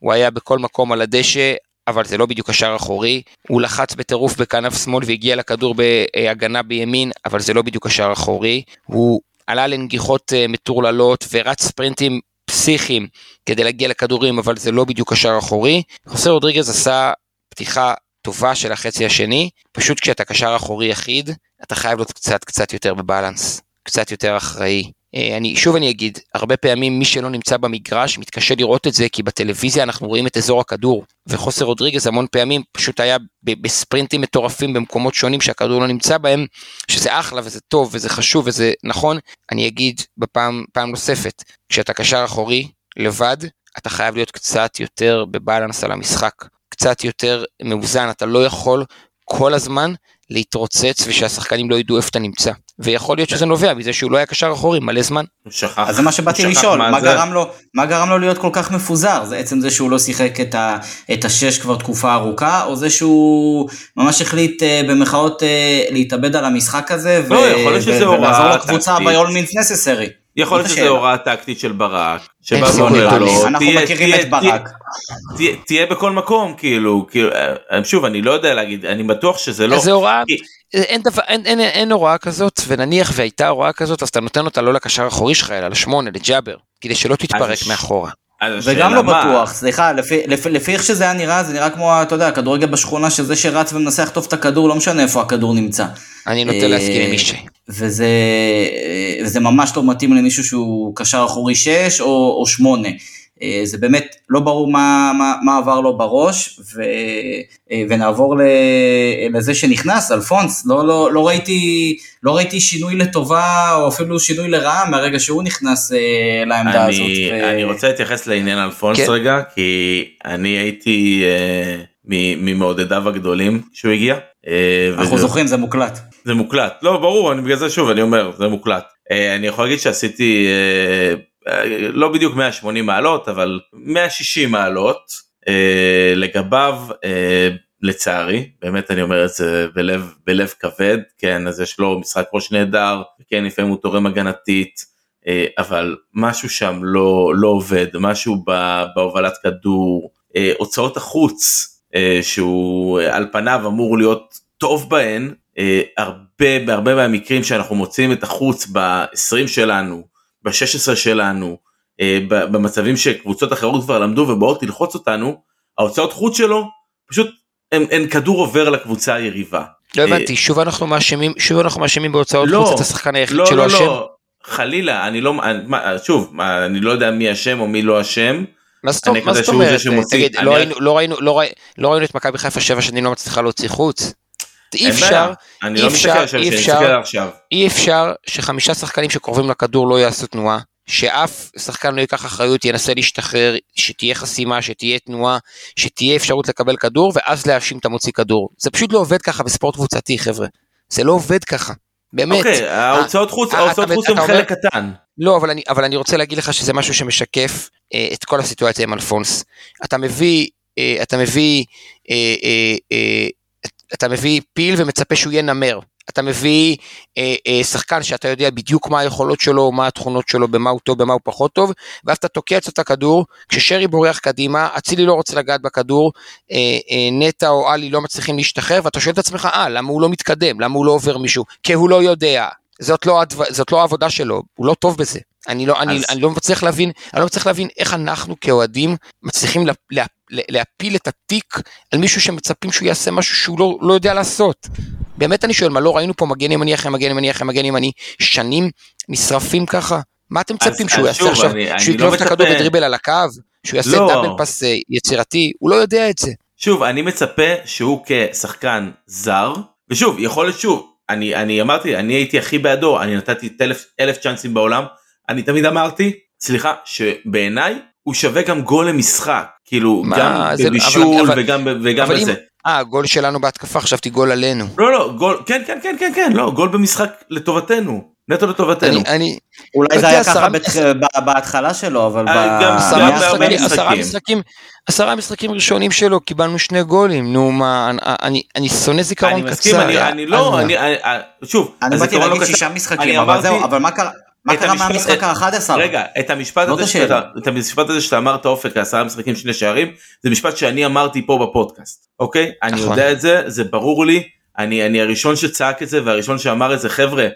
הוא היה בכל מקום על הדשא, אבל זה לא בדיוק קשר אחורי. הוא לחץ בטירוף בכנף שמאל והגיע לכדור בהגנה בימין, אבל זה לא בדיוק קשר אחורי. הוא עלה לנגיחות אה, מטורללות ורץ ספרינטים פסיכיים כדי להגיע לכדורים, אבל זה לא בדיוק קשר אחורי. חוסר רודריגז עשה פתיחה טובה של החצי השני, פשוט כשאתה קשר אחורי יחיד, אתה חייב להיות קצת קצת יותר בבלנס, קצת יותר אחראי. אה, אני, שוב אני אגיד, הרבה פעמים מי שלא נמצא במגרש מתקשה לראות את זה, כי בטלוויזיה אנחנו רואים את אזור הכדור, וחוסר רודריגז המון פעמים פשוט היה בספרינטים מטורפים במקומות שונים שהכדור לא נמצא בהם, שזה אחלה וזה טוב וזה חשוב וזה נכון. אני אגיד בפעם פעם נוספת, כשאתה קשר אחורי, לבד, אתה חייב להיות קצת יותר בבלנס על המשחק. קצת יותר מאוזן, אתה לא יכול כל הזמן להתרוצץ ושהשחקנים לא ידעו איפה אתה נמצא. ויכול להיות שזה נובע מזה שהוא לא היה קשר אחורי מלא זמן. הוא שכח. אז זה מה שבאתי לשאול, מה זה. גרם לו, מה גרם לו להיות כל כך מפוזר? זה עצם זה שהוא לא שיחק את, ה, את השש כבר תקופה ארוכה, או זה שהוא ממש החליט אה, במחאות אה, להתאבד על המשחק הזה, לא, יכול להיות שזה הוראה ולעזור לקבוצה by all means necessary. יכול להיות שזה השאלה. הוראה טקטית של ברק. שבא ואומר לו, טוני. אנחנו "תהיה- מכירים תהיה- את ברק. תהיה- בכל מקום כאילו כאילו אה, שוב אני לא יודע להגיד אני בטוח שזה לא. זה הוראה, כי- אין, דבר, אין, אין, אין הוראה כזאת, ונניח והייתה הוראה כזאת, אז אתה נותן אותה לא לקשר האחורי שלך, אלא לשמונה, לג'אבר, כדי שלא תתפרק אז- מאחורה. אז וגם לא מה- בטוח, סליחה, לפי, לפי, לפי איך שזה היה נראה, זה נראה כמו, אתה יודע, הכדורגל בשכונה, שזה שרץ ומנסח טוב את הכדור, לא משנה איפה הכדור נמצא. אני נוטה אה, להסכים עם מישהי. וזה, וזה ממש לא מתאים למישהו שהוא קשר אחורי 6 או, או 8. אה, זה באמת לא ברור מה, מה, מה עבר לו בראש, ו, אה, ונעבור לזה שנכנס, אלפונס, לא, לא, לא, ראיתי, לא ראיתי שינוי לטובה או אפילו שינוי לרעה מהרגע שהוא נכנס אה, לעמדה הזאת. אני, ו... אני רוצה להתייחס לעניין אלפונס כן. רגע כי אני הייתי אה, ממעודדיו הגדולים שהוא הגיע. אה, אנחנו וזה- זוכרים, זה מוקלט. זה מוקלט. לא ברור אני בגלל זה שוב אני אומר זה מוקלט. אה, אני יכול להגיד שעשיתי אה, אה, לא בדיוק 180 מעלות אבל 160 מעלות לגביו לצערי באמת אני אומר את זה בלב בלב כבד כן אז יש לו משחק ראש נהדר כן לפעמים הוא תורם הגנתית אבל משהו שם לא לא עובד משהו בהובלת כדור הוצאות החוץ שהוא על פניו אמור להיות טוב בהן הרבה בהרבה מהמקרים שאנחנו מוצאים את החוץ ב-20 שלנו ב-16 שלנו אה, במצבים שקבוצות אחרות כבר למדו ובאות ללחוץ אותנו ההוצאות חוץ שלו פשוט אין, אין כדור עובר לקבוצה היריבה. לא אה, הבנתי, שוב אנחנו מאשימים, שוב אנחנו מאשימים בהוצאות לא, חוץ את השחקן היחיד לא, שלא לא, אשם. לא, חלילה, אני לא, אני, מה, שוב, מה, אני לא יודע מי אשם או מי לא אשם, מה זאת אומרת? תגיד, לא לא ראינו- לא לא ראינו את מכבי חיפה שבע שנים לא מצליחה להוציא חוץ. אי אפשר, אני אי לא אפשר, אי אפשר. אי אפשר שחמישה שחקנים שקרובים לכדור לא יעשו תנועה, שאף שחקן לא ייקח אחריות, ינסה להשתחרר, שתהיה חסימה, שתהיה תנועה, שתהיה אפשרות לקבל כדור, ואז להאשים את המוציא כדור. זה פשוט לא עובד ככה בספורט קבוצתי, חבר'ה. זה לא עובד ככה. באמת. אוקיי, ההוצאות חוץ, אה, ההוצאות חוץ הם חלק קטן. לא, אבל אני, אבל אני רוצה להגיד לך שזה משהו שמשקף אה, את כל הסיטואציה עם אלפונס. אתה מביא, אה, אתה מביא, אה, אה, אה, אתה מביא פיל ומצפה שהוא יהיה נמר. אתה מביא אה, אה, שחקן שאתה יודע בדיוק מה היכולות שלו, מה התכונות שלו, במה הוא טוב, במה הוא פחות טוב, ואז אתה תוקע את הכדור, כששרי בורח קדימה, אצילי לא רוצה לגעת בכדור, אה, אה, נטע או עלי לא מצליחים להשתחרר, ואתה שואל את עצמך, אה, למה הוא לא מתקדם? למה הוא לא עובר מישהו? כי הוא לא יודע. זאת לא, הדו... זאת לא העבודה שלו, הוא לא טוב בזה. אני לא, אני, אז- אני לא מצליח להבין, אני לא מצליח להבין איך אנחנו כאוהדים מצליחים לה, לה, לה, להפיל את התיק על מישהו שמצפים שהוא יעשה משהו שהוא לא, לא יודע לעשות. באמת אני שואל, מה לא ראינו פה מגן ימני אחרי מגן ימני אחרי מגן ימני שנים נשרפים ככה? מה אתם מצפים שהוא שוב, יעשה עכשיו? אני- אני שהוא לא יגנוב את הכדור בדריבל על הקו? שהוא יעשה לא. דאבל פס אה, יצירתי? הוא לא יודע את זה. שוב, אני מצפה שהוא כשחקן זר, ושוב, יכול להיות שוב, אני, אני אמרתי, אני הייתי הכי בעדו, אני נתתי אלף, אלף צ'אנסים בעולם, אני תמיד אמרתי, סליחה, שבעיניי הוא שווה גם גול למשחק, כאילו, מה, גם זה- בבישול אבל- וגם, ב- וגם אבל אם- בזה. אה, הגול שלנו בהתקפה, חשבתי גול עלינו. לא, לא, גול, כן, כן, כן, כן, כן, לא, גול במשחק לטובתנו, נטו לטובתנו. אני, אני, אולי זה היה ככה בהתחלה שלו, אבל אה, ב- גם עשרה משחקים, עשרה משחקים. משחקים, עשרה משחקים ראשונים שלו, קיבלנו שני גולים, נו מה, אני- אני, אני שונא זיכרון אני קצר. מסכים, אני, יא אני לא. אני, אני, שוב, אני באתי לא להגיד קצר. שישה אני משחקים, אבל אמרתי- זהו, אבל מה קרה? מה קרה מהמשחק את- ה-11? רגע, את המשפט זאת הזה. שאתה, את המשפט הזה שאתה אמרת אופק עשרה משחקים שני שערים, זה משפט שאני אמרתי פה בפודקאסט, אוקיי? אני נכון. יודע את זה, זה ברור לי, אני, אני הראשון שצעק את זה והראשון שאמר את זה, חבר'ה, אה, אה,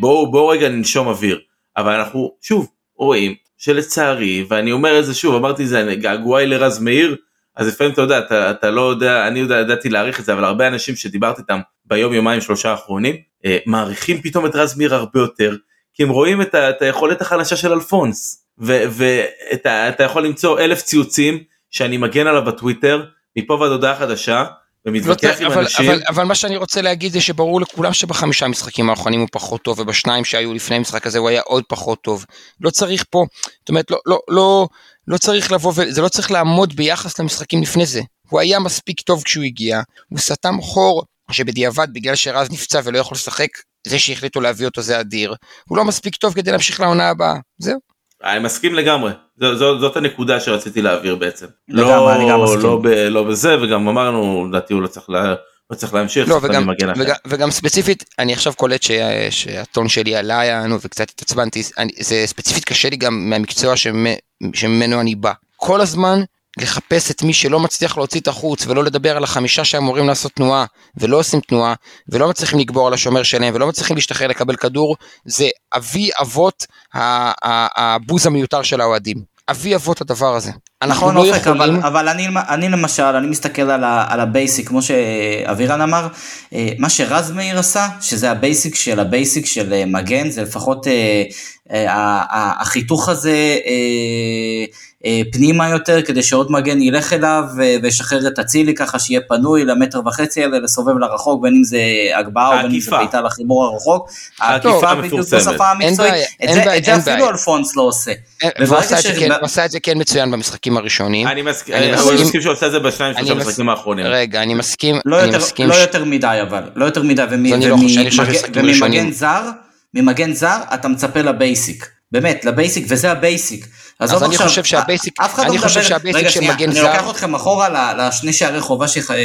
בואו בואו רגע ננשום אוויר, אבל אנחנו שוב רואים שלצערי, ואני אומר את זה שוב, אמרתי זה, געגועי לרז מאיר, אז לפעמים אתה יודע, אתה, אתה לא יודע, אני יודע, ידעתי להעריך את זה, אבל הרבה אנשים שדיברתי איתם ביום יומיים שלושה האחרונים, אה, מעריכים פתאום את רז מאיר הרבה יותר, כי הם רואים את, ה, את היכולת החלשה של אלפונס, ואתה יכול למצוא אלף ציוצים שאני מגן עליו בטוויטר, מפה ועד הודעה חדשה, ומתווכח צריך, עם אבל, אנשים. אבל, אבל מה שאני רוצה להגיד זה שברור לכולם שבחמישה משחקים האחרונים הוא פחות טוב ובשניים שהיו לפני המשחק הזה הוא היה עוד פחות טוב. לא צריך פה, זאת אומרת לא, לא, לא, לא צריך לבוא וזה לא צריך לעמוד ביחס למשחקים לפני זה. הוא היה מספיק טוב כשהוא הגיע, הוא סתם חור שבדיעבד בגלל שרז נפצע ולא יכול לשחק, זה שהחליטו להביא אותו זה אדיר. הוא לא מספיק טוב כדי להמשיך לעונה הבאה, זהו. אני מסכים לגמרי, זו, זו, זאת הנקודה שרציתי להעביר בעצם. לגמרי, לא, אני גם מסכים. לא, ב, לא בזה וגם אמרנו לדעתי הוא לא צריך, לה, לא צריך להמשיך. לא, וגם. וגם, וגם ספציפית, אני עכשיו קולט ש, שהטון שלי עלה יענו וקצת התעצבנתי, אני- זה ספציפית קשה לי גם מהמקצוע שמ- שממנו אני בא. כל הזמן לחפש את מי שלא מצליח להוציא את החוץ ולא לדבר על החמישה שאמורים לעשות תנועה ולא עושים תנועה ולא מצליחים לגבור על השומר שלהם ולא מצליחים להשתחרר לקבל כדור, זה אבי אבות הבוז המיותר של האוהדים. אבי אבות הדבר הזה. אנחנו נכון לא אופק, אבל, יכולים... אבל אני, אני למשל, אני מסתכל על, ה, על ה basic, כמו שאבירן אמר, אה, מה שרז מאיר עשה, שזה ה basic של ה basic של אה, מגן, זה לפחות אה, החיתוך הזה פנימה יותר, כדי שעוד מגן ילך אליו אה, וישחרר את אצילי ככה שיהיה פנוי למטר וחצי האלה, לסובב לרחוק, בין אם זה הגבהה או בין אם זה. בעיטה לחיבור הרחוק. העקיפה בדיוק. בשפה המקצועית, את זה- אפילו. אלפונס לא עושה. והוא וברגע עשה כן- הוא עשה את זה כן מצוין במשחקים הראשונים. אני מסכים, אני מסכים- שהוא עושה את זה בשניים אני שלושה משחקים האחרונים. רגע, אני מסכים, לא יותר, לא יותר מדי אבל, לא יותר מדי, לא וממגן. זר, ממגן זר אתה מצפה ל basic, באמת, ל basic, וזה ה basic. אז אני עכשיו, חושב שה basic- אף אחד אני לא חושב שה basic של מגן אני זר- לוקח אתכם אחורה לשני שערי חובה שח- אה,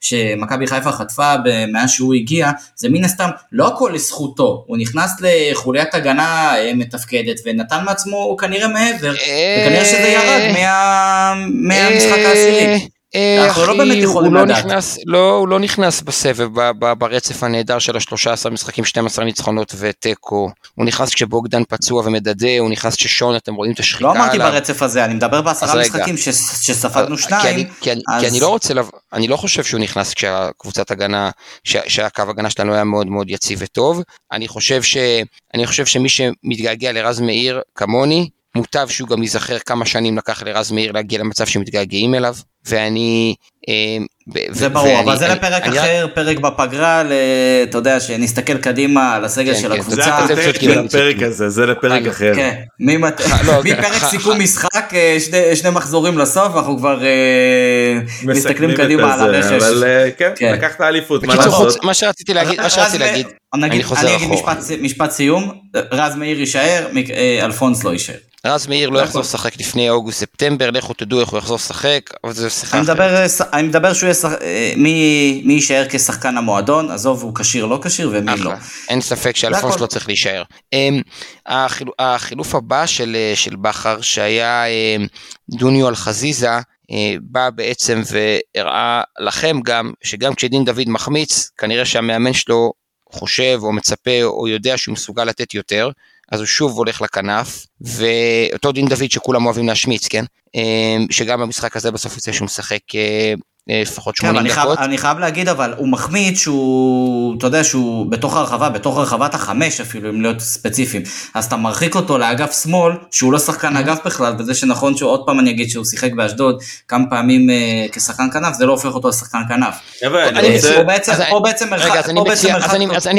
שמכבי חיפה חטפה מאז שהוא הגיע, זה מן הסתם, לא הכל לזכותו, הוא נכנס לחוליית הגנה אה, מתפקדת ונתן מעצמו כנראה מעבר, וכנראה שזה ירד מה- מהמשחק העשירי. אה, אנחנו לא באמת יכולים לא לדעת. נכנס, לא, הוא לא נכנס בסבב ב- ב- ברצף הנהדר של ה-13 משחקים, 12 ניצחונות ותיקו. הוא נכנס כשבוגדן פצוע ומדדה, הוא נכנס כששון, אתם רואים את השחיקה לא אמרתי עליו. ברצף הזה, אני מדבר בעשרה. משחקים ש- שספגנו כי שניים, אני, כי, אני, אז- כי אני לא רוצה, לב... אני לא חושב שהוא נכנס כשהקבוצת הגנה, ש... שהקו הגנה שלנו היה מאוד מאוד יציב וטוב. אני חושב, ש... אני חושב שמי שמתגעגע לרז מאיר כמוני, מוטב שהוא גם ייזכר כמה שנים לקח לרז מאיר להגיע למצב שמתגעגעים אליו, ואני... אה, ו- זה ברור, ואני- אבל זה אני- לפרק אני- אחר, פרק בפגרה, ל- אתה יודע, שנסתכל קדימה על הסגל כן, של כן, זה הקבוצה. צודקים, של אתם הפרק צודקים. הזה, זה לפרק אחר. כן, ממת- לא, מפרק ח- [laughs] סיכום משחק, אה, שני- שני מחזורים לסוף, אנחנו כבר אה, מסתכלים קדימה על הרכש. אבל אה, כן, כן. לקחת אליפות, מה לעשות? מה שרציתי להגיד, מה שרציתי להגיד, אני חוזר אני אגיד אחורה. משפט- סיום, רז מאיר יישאר, אה, אלפונס לא יישאר. רז מאיר לא נכון. יחזור לשחק לפני אוגוסט-ספטמבר, לכו תדעו איך הוא יחזור לשחק, אבל זה שיחה אחרת. אה, אני מדבר שהוא יהיה, אה, מי יישאר כשחקן המועדון, עזוב, הוא כשיר לא כשיר ומי לא. אין ספק שאלפונס. לא צריך להישאר. אמ, החיל- החילוף הבא של, אה, בכר, שהיה אמ, דוניו על חזיזה, בא בעצם והראה לכם גם, שגם כשדין דוד מחמיץ, כנראה שהמאמן שלו חושב או מצפה או יודע שהוא מסוגל לתת יותר, אז הוא שוב הולך לכנף, ואותו דין דוד שכולם אוהבים להשמיץ, כן? אמ, שגם במשחק הזה בסוף יוצא שהוא משחק אה, לפחות כן, אבל 80 אני חייב, דקות. אני חייב להגיד, אבל הוא מחמיץ שהוא, אתה יודע, שהוא בתוך הרחבה, בתוך הרחבת החמש אפילו, אם להיות ספציפיים. אז אתה מרחיק אותו לאגף שמאל, שהוא לא שחקן אגף בכלל, וזה שנכון שהוא, עוד פעם אני אגיד שהוא שיחק באשדוד כמה פעמים אה, כשחקן כנף, זה לא הופך אותו לשחקן כנף. בעצם, אז אני- מרחק, אז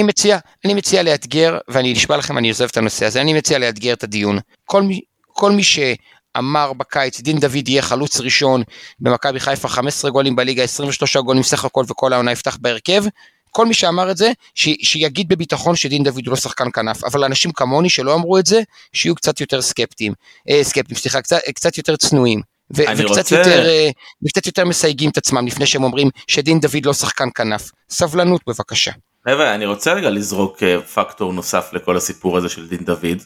מציע. אני, מציע, לאתגר, ואני נשבע לכם, אני עוזב את הנושא הזה, אני מציע לאתגר את הדיון. כל מי, כל מי שאמר בקיץ, דין דוד יהיה חלוץ ראשון במכבי חיפה, 15 גולים בליגה, 23 גולים סך הכל וכל העונה יפתח בהרכב, כל מי שאמר את זה, ש, שיגיד בביטחון שדין דוד הוא לא שחקן כנף, אבל אנשים כמוני שלא אמרו את זה, שיהיו קצת יותר סקפטיים, אה, סקפטיים, סליחה, קצת, קצת יותר צנועים. ו- וקצת, רוצה- יותר, אה, יותר מסייגים את עצמם לפני שהם אומרים שדין דוד לא שחקן כנף. סבלנות בבקשה. חבר'ה, אני רוצה רגע לזרוק אה, פקטור נוסף לכל הסיפור הזה של דין דוד,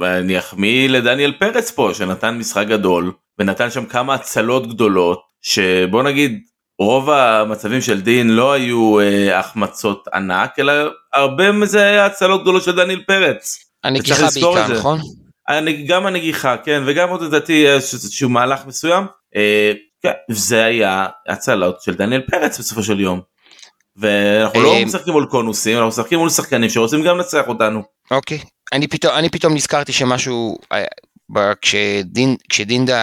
ואני אחמיא לדניאל פרץ פה, שנתן משחק גדול, ונתן שם כמה הצלות גדולות, שבוא נגיד, רוב המצבים של דין לא היו אה, החמצות ענק, אלא הרבה מזה היה הצלות גדולות של דניאל פרץ. הנגיחה בעיקר. נכון? הנ- גם הנגיחה, כן, וגם עוד לדעתי איזשהו מהלך מסוים, אה, כן, זה היה הצלות של דניאל פרץ בסופו של יום. ואנחנו לא אה, משחקים מול קונוסים, אנחנו משחקים מול שחקנים שרוצים גם לנצח אותנו. אוקיי. אני פתאום, אני פתאום נזכרתי שמשהו, אה, כשדין, כשדינדה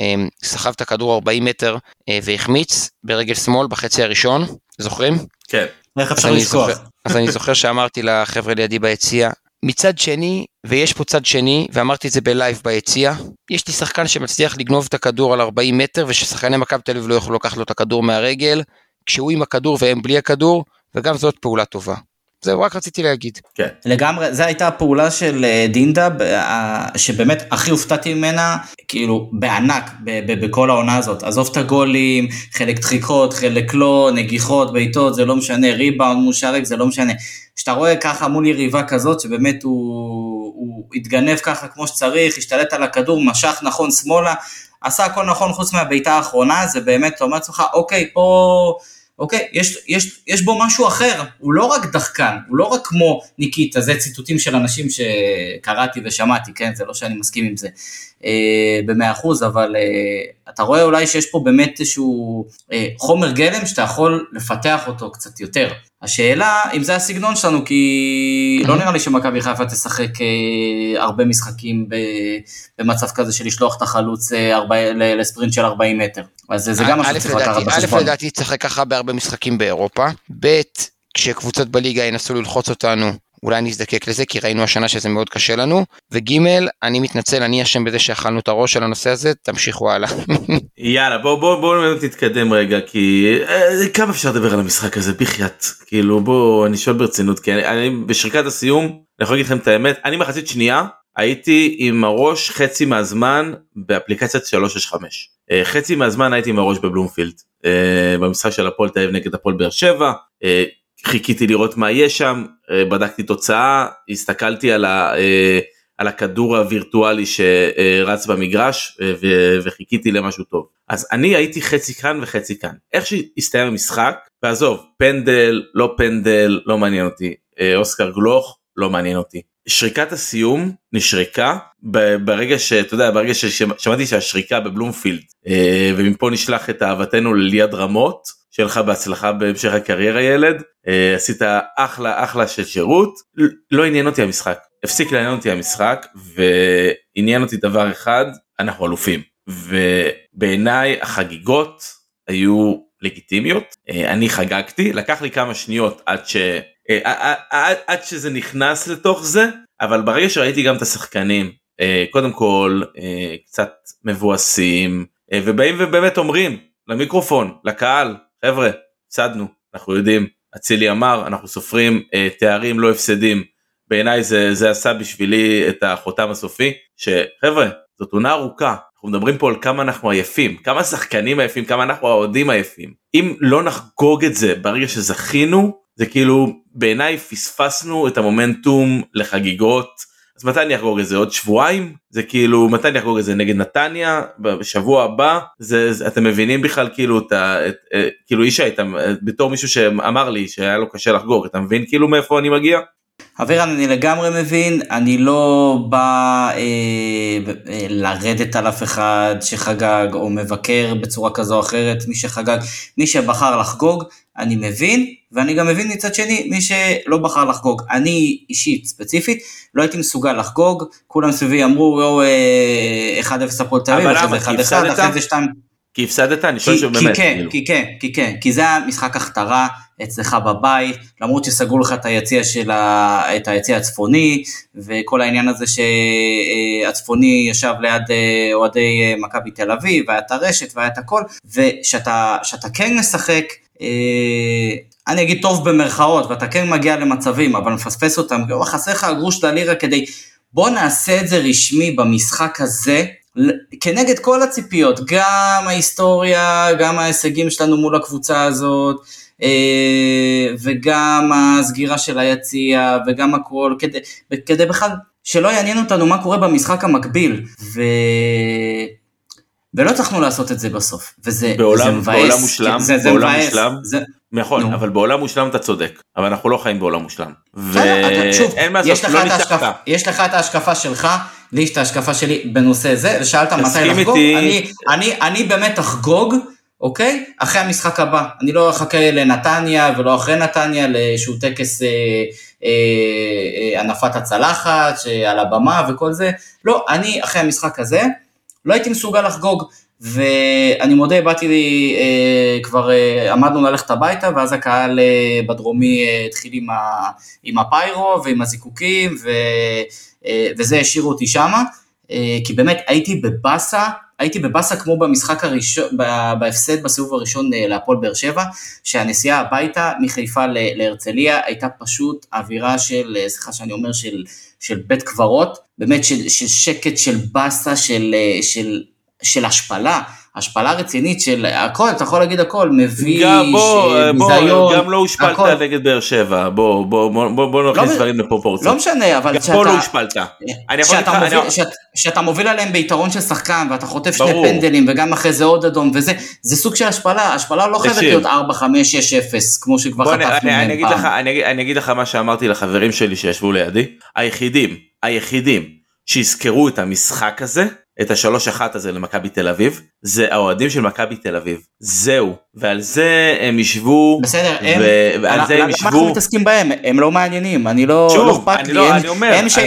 אה, סחב את הכדור 40 מטר אה, והחמיץ ברגל שמאל בחצי הראשון, זוכרים? כן. איך אפשר אני לשכוח? זוכר- אז אני זוכר שאמרתי לחבר'ה לידי ביציע, מצד שני, ויש פה צד שני, ואמרתי את זה בלייב ביציע, יש לי שחקן שמצליח לגנוב את הכדור על 40 מטר, וששחקני מכבי תל אביב לא יוכלו לקחת לו את הכדור מהרגל, כשהוא עם הכדור והם בלי הכדור, וגם זאת פעולה טובה. זהו, רק רציתי להגיד. כן. לגמרי, זו הייתה הפעולה של אה, דינדה, אה, שבאמת הכי הופתעתי ממנה, כאילו, בענק, ב- ב- בכל העונה הזאת. עזוב את הגולים, חלק דחיקות, חלק לא, נגיחות, בעיטות, זה לא משנה, ריבאונד מול שערק, זה לא משנה. כשאתה רואה ככה מול יריבה כזאת, שבאמת הוא, הוא התגנב ככה כמו שצריך, השתלט על הכדור, משך נכון שמאלה, עשה הכל נכון חוץ מהבעיטה האחרונה, זה באמת, אתה אומר לעצמך, אוקיי, פה... אוקיי, יש, יש, יש בו משהו אחר, הוא לא רק דחקן, הוא לא רק כמו ניקיטה, זה ציטוטים של אנשים שקראתי ושמעתי, כן, זה לא שאני מסכים עם זה אה, במאה אחוז, אבל אה, אתה רואה אולי שיש פה באמת איזשהו אה, חומר גלם שאתה יכול לפתח אותו קצת יותר. השאלה אם זה הסגנון שלנו, כי לא נראה לי שמכבי חיפה תשחק אה, הרבה משחקים ב, במצב כזה של לשלוח את החלוץ אה, 40, לספרינט של 40 מטר. אז זה גם משהו שצריך לקחת בחשבון. א', לדעתי תשחק ככה בהרבה משחקים באירופה. ב', כשקבוצות בליגה ינסו ללחוץ אותנו, אולי נזדקק לזה, כי ראינו השנה שזה מאוד קשה לנו. וג', אני מתנצל, אני אשם בזה שאכלנו את הראש על הנושא הזה, תמשיכו הלאה. [laughs] יאללה בוא בוא בוא נתקדם רגע כי אה, כמה אפשר לדבר על המשחק הזה בחייאת כאילו בוא אני שואל ברצינות כי אני, אני בשריקת הסיום אני יכול להגיד לכם את האמת אני מחצית שנייה הייתי עם הראש חצי מהזמן באפליקציית 365 אה, חצי מהזמן הייתי עם הראש בבלומפילד אה, במשחק של הפועל תל אביב נגד הפועל באר שבע אה, חיכיתי לראות מה יש שם אה, בדקתי תוצאה הסתכלתי על ה... אה, על הכדור הווירטואלי שרץ במגרש אה, וחיכיתי למשהו טוב. אז אני הייתי חצי כאן וחצי כאן. איך שהסתיים המשחק, ועזוב, פנדל, לא פנדל, לא מעניין אותי. אה, אוסקר גלוך, לא מעניין אותי. שריקת הסיום נשרקה ברגע שאתה יודע ברגע ששמעתי שהשריקה בבלומפילד אה, ומפה נשלח את אהבתנו לליד רמות שיהיה לך בהצלחה בהמשך הקריירה ילד. עשית אחלה אחלה של שירות. לא עניין אותי המשחק. הפסיק לעניין אותי המשחק ועניין אותי דבר אחד אנחנו אלופים. ובעיניי החגיגות היו לגיטימיות. אני חגגתי לקח לי כמה שניות עד ש... עד, עד שזה נכנס לתוך זה אבל ברגע שראיתי גם את השחקנים קודם כל קצת מבואסים ובאים ובאמת אומרים למיקרופון לקהל חבר'ה הפסדנו אנחנו יודעים. אצילי אמר אנחנו סופרים תארים לא הפסדים. בעיניי זה זה עשה בשבילי את החותם הסופי שחבר'ה זאת עונה ארוכה. אנחנו מדברים פה על כמה אנחנו עייפים כמה שחקנים עייפים כמה אנחנו האוהדים עייפים. אם לא נחגוג את זה ברגע שזכינו זה כאילו בעיניי פספסנו את המומנטום לחגיגות. אז מתי אני אחגוג את זה? עוד שבועיים? זה כאילו מתי אני אחגוג את זה? נגד נתניה? בשבוע הבא? זה, זה אתם מבינים בכלל כאילו את ה... את, כאילו אישה איתם בתור מישהו שאמר לי שהיה לו קשה לחגוג אתה מבין כאילו מאיפה אני מגיע. אבירן אני לגמרי מבין, אני לא בא אה, אה, לרדת על אף אחד שחגג או מבקר בצורה כזו או אחרת מי שחגג, מי שבחר לחגוג, אני מבין, ואני גם מבין מצד שני מי שלא בחר לחגוג. אני אישית ספציפית לא הייתי מסוגל לחגוג, כולם סביבי אמרו יואו 1-0 הפועל תל אביב, אחרי זה 1-1, אחרי זה 2... כי הפסדת אני חושב שבאמת. כי כן, כי כן, כי כן, כי זה המשחק הכתרה אצלך בבית, למרות שסגרו לך את היציע של ה... את היציע הצפוני, וכל העניין הזה שהצפוני ישב ליד אוהדי מכבי תל אביב, והיה את הרשת והיה את הכל, ושאתה כן משחק, אני אגיד טוב במרכאות, ואתה כן מגיע למצבים, אבל מפספס אותם, חסר לך הגרוש ללירה כדי, בוא נעשה את זה רשמי במשחק הזה, כנגד כל הציפיות, גם ההיסטוריה, גם ההישגים שלנו מול הקבוצה הזאת, וגם הסגירה של היציע, וגם הכל, כדי, כדי בכלל שלא יעניין אותנו מה קורה במשחק המקביל. ו... ולא הצלחנו לעשות את זה בסוף, וזה, בעולם, וזה מבאס. בעולם מושלם, זה, זה בעולם מבאס. מושלם, זה... נכון, נו. אבל בעולם מושלם אתה צודק, אבל אנחנו לא חיים בעולם מושלם. ואין מה יש לעשות, לא ניצחת. יש לך את ההשקפה שלך, לי יש את ההשקפה שלי בנושא זה, ושאלת מתי לחגוג. אני, אני, אני באמת אחגוג, אוקיי? אחרי המשחק הבא. אני לא אחכה לנתניה ולא אחרי נתניה לאיזשהו טקס אה, אה, אה, הנפת הצלחת שעל הבמה וכל זה. לא, אני אחרי המשחק הזה, לא הייתי מסוגל לחגוג. ואני מודה, באתי לי, אה, כבר אה, עמדנו ללכת הביתה, ואז הקהל אה, בדרומי אה, התחיל עם, ה, עם הפיירו ועם הזיקוקים, ו, אה, וזה השאיר אותי שמה, אה, כי באמת הייתי בבאסה הייתי בבאסה כמו במשחק הראשון, בהפסד בסיבוב הראשון אה, להפועל באר שבע, שהנסיעה הביתה מחיפה להרצליה הייתה פשוט אווירה של, אה, סליחה שאני אומר, של, של בית קברות, באמת של, של שקט, של באסה, של, אה, של, של השפלה. השפלה רצינית של הכל, אתה יכול להגיד הכל, מביש, ביזיון, גם לא הושפלת נגד באר שבע, בוא, בוא, בוא, בוא, בוא נכניס לא, דברים לפרופורציה. לא משנה, אבל שאתה... גם פה לא הושפלת. שאתה מוביל עליהם ביתרון של שחקן, ואתה חוטף שני פנדלים, וגם אחרי זה עוד אדום, וזה, זה סוג של השפלה, השפלה לא חייבת להיות 4, 5, 6, 0, כמו שכבר חטפנו מהם פעם. אני אגיד לך מה שאמרתי לחברים שלי שישבו לידי, היחידים, היחידים שיזכרו את המשחק הזה, את השלוש אחת הזה למכבי תל אביב זה האוהדים של מכבי תל אביב זהו ועל זה הם ישבו בסדר הם, ועל זה הם ישבו. אנחנו מתעסקים בהם הם לא מעניינים אני לא שוב, לא אכפת לי לא, הם, אני אומר, הם ש,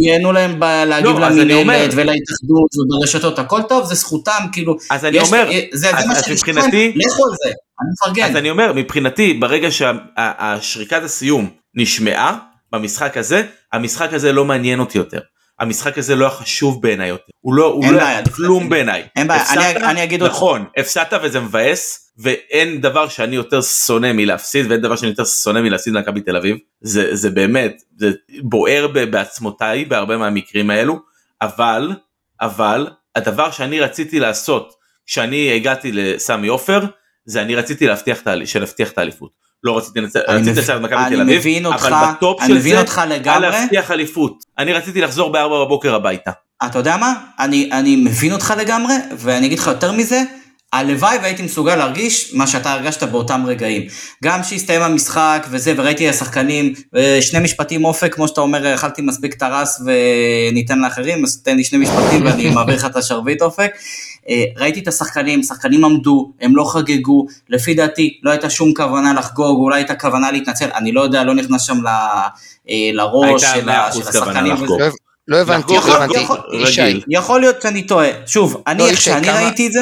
שייהנו להם להגיב לא, למינהלת ולהתאחדות וברשתות הכל טוב זה זכותם כאילו אז אני יש, אומר זה, אז, זה מה שמבחינתי לכו על זה אני מפרגן אז אני אומר מבחינתי ברגע שהשריקת הסיום נשמעה במשחק הזה המשחק הזה לא מעניין אותי יותר. המשחק הזה לא היה חשוב בעיניי יותר, הוא לא, הוא לא היה כלום בעיניי. אין בעיה, אני, אני אגיד נכון, הפסדת וזה מבאס, ואין דבר שאני יותר שונא מלהפסיד, ואין דבר שאני יותר שונא מלהפסיד למכבי תל אביב, זה, זה באמת, זה בוער בעצמותיי בהרבה מהמקרים האלו, אבל, אבל, הדבר שאני רציתי לעשות כשאני הגעתי לסמי עופר, זה אני רציתי להבטיח את האליפות. לא רציתי לנצח את מכבי תל אביב, אבל בטופ של זה, על להבטיח אליפות. אני רציתי לחזור בארבע בבוקר הביתה. אתה יודע מה? אני, אני מבין אותך לגמרי, ואני אגיד לך יותר מזה, הלוואי והייתי מסוגל להרגיש מה שאתה הרגשת באותם רגעים. גם שהסתיים המשחק וזה, וראיתי השחקנים, שני משפטים אופק, כמו שאתה אומר, אכלתי מספיק טרס וניתן לאחרים, אז תן לי שני משפטים ואני [laughs] מעביר לך את השרביט אופק. אה, ראיתי את השחקנים, שחקנים עמדו, הם לא חגגו, לפי דעתי לא הייתה שום כוונה לחגוג, אולי הייתה כוונה להתנצל, אני לא יודע, לא נכנס שם אה, לראש של השחקנים. לא הבנתי, לא הבנתי, יכול להיות שאני טועה, שוב, אני, לא, איך שאני ראיתי את זה,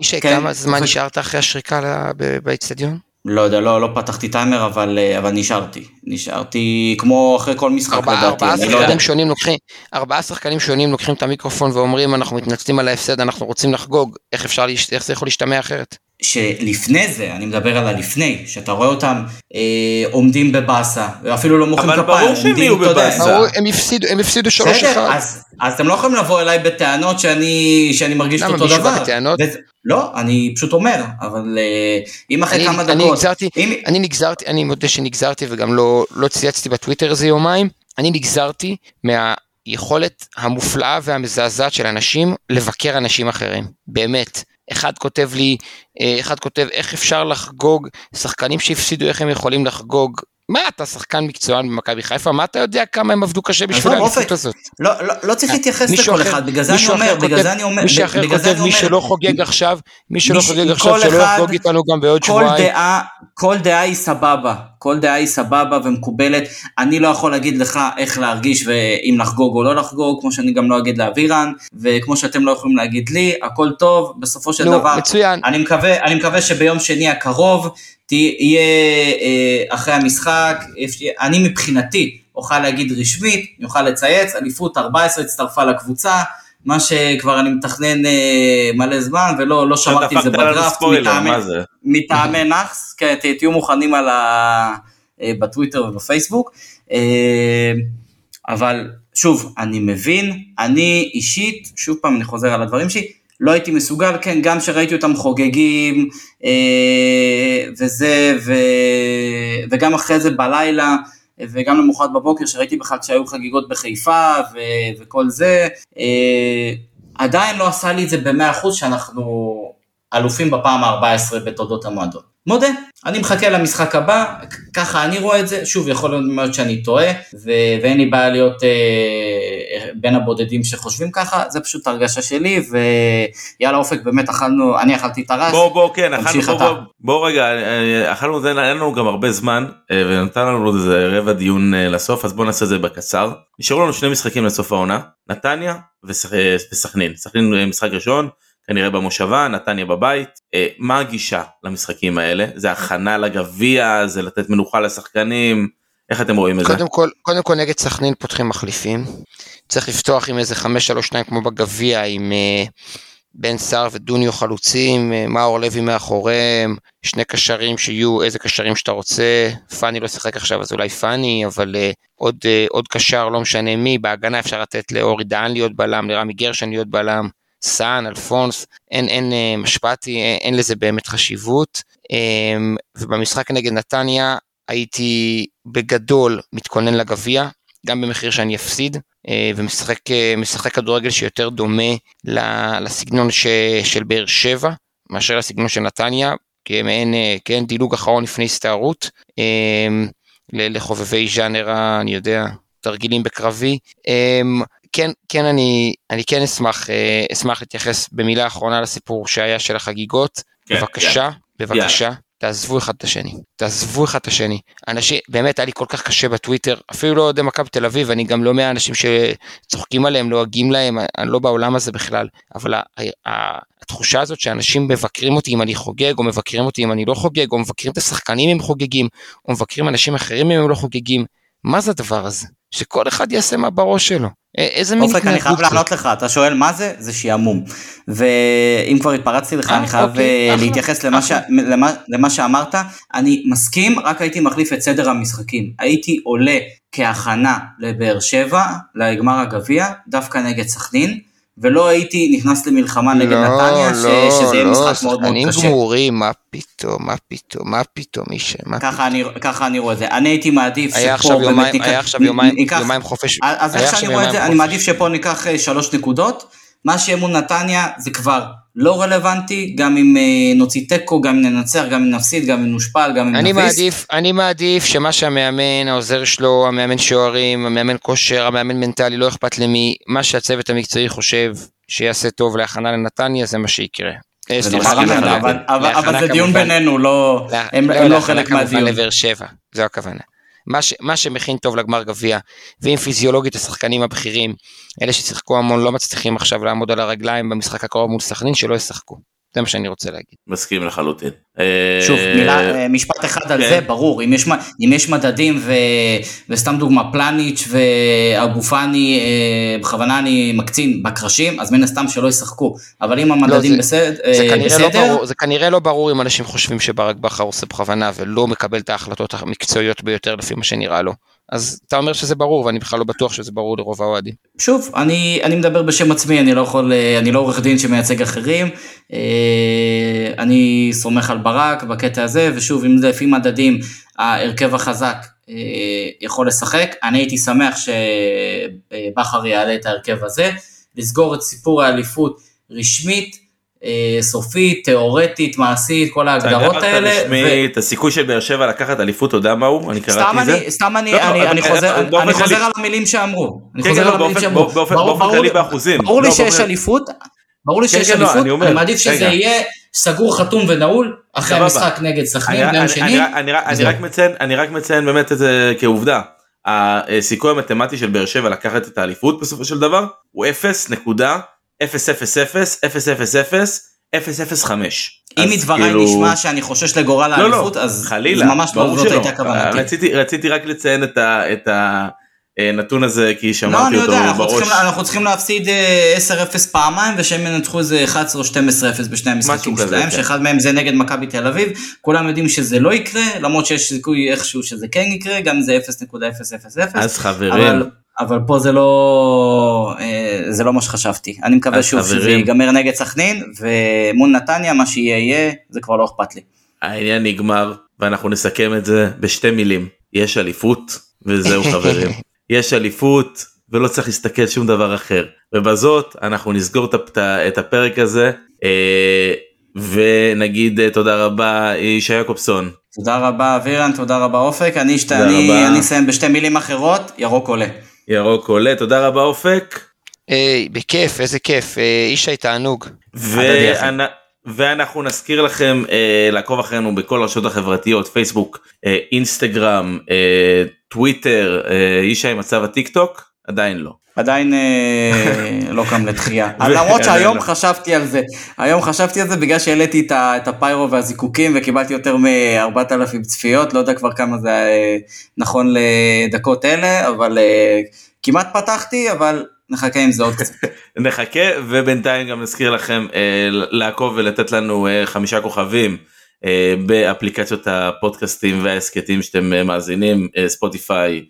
ישי, כן, כמה זמן נשארת אחרי השריקה באצטדיון? לא יודע, לא, לא פתחתי טיימר, אבל, אה, אבל נשארתי. נשארתי כמו אחרי כל משחק ארבע, לדעתי. ארבעה לא שחקנים לא שונים לוקחים, ארבעה שחקנים שונים לוקחים את המיקרופון ואומרים, אנחנו מתנצלים על ההפסד, אנחנו רוצים לחגוג, איך אפשר, איך זה יכול להשתמע אחרת? שלפני זה, אני מדבר על הלפני, שאתה רואה אותם אה, עומדים בבאסה, ואפילו לא מוחאים כפיים, אבל ברור שהם יהיו בבאסה. הם הפסידו, הם הפסידו שלוש אחד. אז, אז אתם לא יכולים לבוא אליי בטענות שאני, שאני מרגיש אותו דבר. למה מישהו בטענות? וזה, לא, אני פשוט אומר, אבל אה, אם אחרי כמה דקות... אני נגזרתי, אם... אני נגזרתי, אני מודה שנגזרתי וגם לא, לא צייצתי בטוויטר איזה יומיים, אני נגזרתי מהיכולת המופלאה והמזעזעת של אנשים לבקר אנשים אחרים, באמת. אחד כותב לי, אה, אחד כותב איך אפשר לחגוג, שחקנים שהפסידו איך הם יכולים לחגוג, מה אתה שחקן מקצוען במכבי חיפה? מה אתה יודע כמה הם עבדו קשה בשביל האליפות הזאת. לא, לא, לא צריך להתייחס לכל אחד בגלל זה אני אומר בגלל זה אני אומר מישהו אחר כותב מי שלא חוגג עכשיו מי שלא חוגג עכשיו שלא יחגוג איתנו גם בעוד שבועיים. כל דעה היא סבבה. כל דעה היא סבבה ומקובלת. אני לא יכול להגיד לך איך להרגיש ואם לחגוג או לא לחגוג כמו שאני גם לא אגיד לאבירן וכמו שאתם לא יכולים להגיד לי הכל טוב. בסופו של דבר אני מקווה שביום שני הקרוב תהיה אה, אחרי המשחק, אני מבחינתי אוכל להגיד רשמית, אני אוכל לצייץ, אליפות 14 הצטרפה לקבוצה, מה שכבר אני מתכנן אה, מלא זמן ולא לא שמרתי את זה בדראפט מטעמי נאחס, [laughs] כן, תהיו מוכנים על ה... אה, בטוויטר ובפייסבוק, אבל שוב, אני מבין, אני אישית, שוב פעם אני חוזר על הדברים שלי, לא הייתי מסוגל, כן, גם שראיתי אותם חוגגים אה, וזה, ו, וגם אחרי זה בלילה, וגם למחרת בבוקר שראיתי בכלל שהיו חגיגות בחיפה ו, וכל זה, אה, עדיין לא עשה לי את זה במאה אחוז שאנחנו אלופים בפעם ה-14 בתולדות המועדון. מודה, אני מחכה למשחק הבא, ככה אני רואה את זה, שוב יכול להיות מאוד שאני טועה, ו- ואין לי בעיה להיות אה, בין הבודדים שחושבים ככה, זה פשוט הרגשה שלי, ויאללה אופק באמת אכלנו, אני אכלתי את הרס, בוא בוא כן, אכלנו, בוא, בוא, בוא רגע, אה, אכלנו, זה, אין לנו גם הרבה זמן, אה, ונתן לנו איזה רבע דיון אה, לסוף, אז בוא נעשה את זה בקצר. נשארו לנו שני משחקים לסוף העונה, נתניה וסכנין, סכנין משחק ראשון, כנראה במושבה, נתניה בבית. אה, מה הגישה למשחקים האלה? זה הכנה לגביע, זה לתת מנוחה לשחקנים, איך אתם רואים את זה? קודם כל, קודם כל נגד סכנין פותחים מחליפים. צריך לפתוח עם איזה 5-3-2 כמו בגביע עם אה, בן סער ודוניו חלוצים, אה, מאור לוי מאחוריהם, שני קשרים שיהיו איזה קשרים שאתה רוצה. פאני לא שיחק עכשיו אז אולי פאני, אבל אה, עוד, אה, עוד קשר לא משנה מי, בהגנה אפשר לתת לאורי דהן להיות בלם, לרמי גרשן להיות בלם. סאן, אלפונס, אין, אין אין משפטי, אין, אין לזה באמת חשיבות. ובמשחק נגד נתניה הייתי בגדול מתכונן לגביע, גם במחיר שאני אפסיד, אה, ומשחק אה, כדורגל שיותר דומה לסגנון ש, של באר שבע, מאשר לסגנון של נתניה, כמעין, אה, כן, דילוג אחרון לפני הסתערות, לחובבי ז'אנר, אני יודע, תרגילים בקרבי. כן, כן, אני, אני כן אשמח, אשמח להתייחס במילה אחרונה לסיפור שהיה של החגיגות. כן, בבקשה, כן. בבקשה. Yeah. תעזבו אחד את השני, תעזבו אחד את השני. אנשים, באמת היה לי כל כך קשה בטוויטר, אפילו לא אוהדי מכבי תל אביב, אני גם לא מהאנשים שצוחקים עליהם, לועגים להם, אני לא בעולם הזה בכלל, אבל התחושה הזאת שאנשים מבקרים אותי אם אני חוגג, או מבקרים אותי אם אני לא חוגג, או מבקרים את השחקנים אם חוגגים, או מבקרים אנשים אחרים אם הם לא חוגגים, מה זה הדבר הזה? שכל אחד יעשה מה בראש שלו. איזה מין התנהגות אני חייב לענות לך, אתה שואל מה זה? זה שעמום. ואם כבר התפרצתי לך, אני אה, חייב אוקיי, אה, להתייחס למה שאמרת. אני מסכים, רק הייתי מחליף את סדר המשחקים. הייתי עולה כהכנה לבאר שבע, לגמר הגביע, דווקא נגד סכנין. ולא הייתי נכנס למלחמה נגד לא, נתניה, לא, ש, שזה יהיה לא, משחק מאוד מאוד קשה. שחקנים גמורים, מה פתאום, מה פתאום, מה פתאום, אישה, מה ככה אני, ככה אני רואה את זה. אני הייתי מעדיף שפה עכשיו יומיים, באמת... היה עכשיו יומיים, ניקח, יומיים חופש. אז איך שאני רואה את זה, אני מעדיף שפה ניקח אה, שלוש נקודות. מה שיהיה מול נתניה זה כבר לא רלוונטי, גם אם אה, נוציא תיקו, גם אם ננצח, גם אם נפסיד, גם אם נושפל, גם אם אני נביס. מעדיף, אני מעדיף שמה שהמאמן, העוזר שלו, המאמן שוערים, המאמן כושר, המאמן מנטלי, לא אכפת למי, מה שהצוות המקצועי חושב שיעשה טוב להכנה לנתניה, זה מה שיקרה. אה, אבל זה דיון בינינו, לא, הם לא, לא חלק מהדיון. לבאר שבע, זו הכוונה. מה, ש, מה שמכין טוב לגמר גביע, ואם פיזיולוגית השחקנים הבכירים, אלה ששיחקו המון לא מצליחים עכשיו לעמוד על הרגליים במשחק הקרוב מול סכנין, שלא ישחקו. זה מה שאני רוצה להגיד. מסכים לחלוטין. שוב, אה, מילה, אה, משפט אחד על כן. זה, ברור, אם יש, אם יש מדדים ו, וסתם דוגמה פלניץ' ואבו פאני, אה, בכוונה אני מקצין בקרשים, אז מן הסתם שלא ישחקו, אבל אם המדדים לא, זה, בסד, זה, כנראה בסדר... לא ברור, זה כנראה לא ברור אם אנשים חושבים שברק בכר עושה בכוונה ולא מקבל את ההחלטות המקצועיות ביותר לפי מה שנראה לו. אז אתה אומר שזה ברור ואני בכלל לא בטוח שזה ברור לרוב האוהדים. שוב, אני, אני מדבר בשם עצמי, אני לא יכול, אני לא עורך דין שמייצג אחרים, אה, אני סומך על ברק בקטע הזה, ושוב, אם לפי מדדים ההרכב החזק אה, יכול לשחק, אני הייתי שמח שבכר יעלה את ההרכב הזה, לסגור את סיפור האליפות רשמית, אה, סופית, תיאורטית, מעשית, כל ההגדרות האלה. רשמית, ו... הסיכוי של באר שבע לקחת אליפות, אתה יודע מה הוא? אני קראתי את זה. סתם אני, לא, אני, אני, חוזר, אני חוזר על המילים שאמרו. אני כן, חוזר כן, על המילים שאמרו. באופן כללי באחוזים. ברור לי לא, שיש אליפות, ברור לי כן, שיש אליפות, אני מעדיף שזה יהיה סגור, חתום ונעול, אחרי המשחק נגד סכנין ביום שני. אני רק מציין באמת את זה כעובדה. הסיכוי המתמטי של באר שבע לקחת את האליפות בסופו של דבר הוא 0.0 005 אם מדבריי כאילו... נשמע שאני חושש לגורל לא, לא. האליפות לא, אז חלילה, ממש לא זאת הייתה כוונתי. רציתי, רציתי רק לציין את, ה, את הנתון הזה כי שמעתי לא, אותו יודע, אנחנו בראש. צריכים, אנחנו צריכים להפסיד 10-0 אה, פעמיים ושהם ינצחו איזה 11 או 12-0 בשני המשחקים שלהם, כן. שאחד מהם זה נגד מכבי תל אביב, כולם יודעים שזה לא יקרה, למרות שיש סיכוי איכשהו שזה כן יקרה, גם זה 0.000. אז חברים. אבל... אבל פה זה לא, אה, זה לא מה שחשבתי. אני מקווה שוב חברים. שזה ייגמר נגד סכנין, ומול נתניה, מה שיהיה יהיה, זה כבר לא אכפת לי. העניין נגמר, ואנחנו נסכם את זה בשתי מילים. יש אליפות, וזהו [laughs] חברים. יש אליפות, ולא צריך להסתכל שום דבר אחר. ובזאת אנחנו נסגור את הפרק הזה, אה, ונגיד אה, תודה רבה ישי יעקובסון. תודה רבה אבירן, תודה רבה אופק. אני אסיים בשתי מילים אחרות, ירוק עולה. ירוק עולה, תודה רבה אופק. היי, בכיף, איזה כיף, אה, איש תענוג. ואנחנו נזכיר לכם אה, לעקוב אחרינו בכל הרשתות החברתיות, פייסבוק, אה, אינסטגרם, אה, טוויטר, אה, ישי מצב הטיק טוק. עדיין לא. עדיין אה, [laughs] לא קם לתחייה. למרות שהיום חשבתי על זה, היום חשבתי על זה בגלל שהעליתי את הפיירו והזיקוקים וקיבלתי יותר מ-4,000 צפיות, לא יודע כבר כמה זה אה, נכון לדקות אלה, אבל אה, כמעט פתחתי, אבל נחכה עם זה עוד קצת. [laughs] נחכה ובינתיים גם נזכיר לכם לעקוב ולתת לנו חמישה כוכבים. אה, באפליקציות הפודקאסטים וההסכתים שאתם אה, מאזינים אה, ספוטיפיי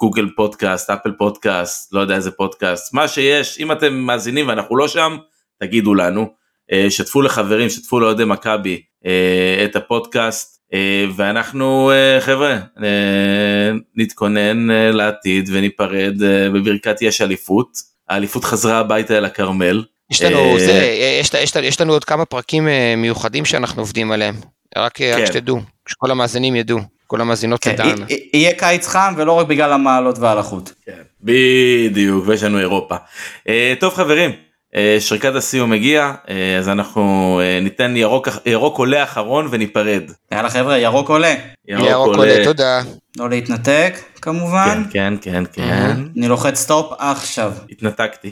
גוגל פודקאסט אפל פודקאסט לא יודע איזה פודקאסט מה שיש. אם אתם מאזינים ואנחנו לא שם תגידו לנו. שתפו לחברים שתפו לאוהדי מכבי את הפודקאסט. ואנחנו חבר'ה נתכונן לעתיד וניפרד בברכת יש אליפות. האליפות חזרה הביתה אל הכרמל. יש לנו, אה, זה, יש, יש, יש לנו עוד כמה פרקים אה, מיוחדים שאנחנו עובדים עליהם, רק, כן. רק שתדעו, שכל המאזינים ידעו, כל המאזינות כן, תדענה. יהיה קיץ חם ולא רק בגלל המעלות והלחות. כן, בדיוק, ויש לנו אירופה. אה, טוב חברים, שריקת הסיום הגיע, אז אנחנו ניתן ירוק, ירוק עולה אחרון וניפרד. יאללה חבר'ה, ירוק עולה. ירוק, ירוק עולה, תודה. לא להתנתק כמובן. כן, כן, כן, כן. אני לוחץ סטופ עכשיו. התנתקתי.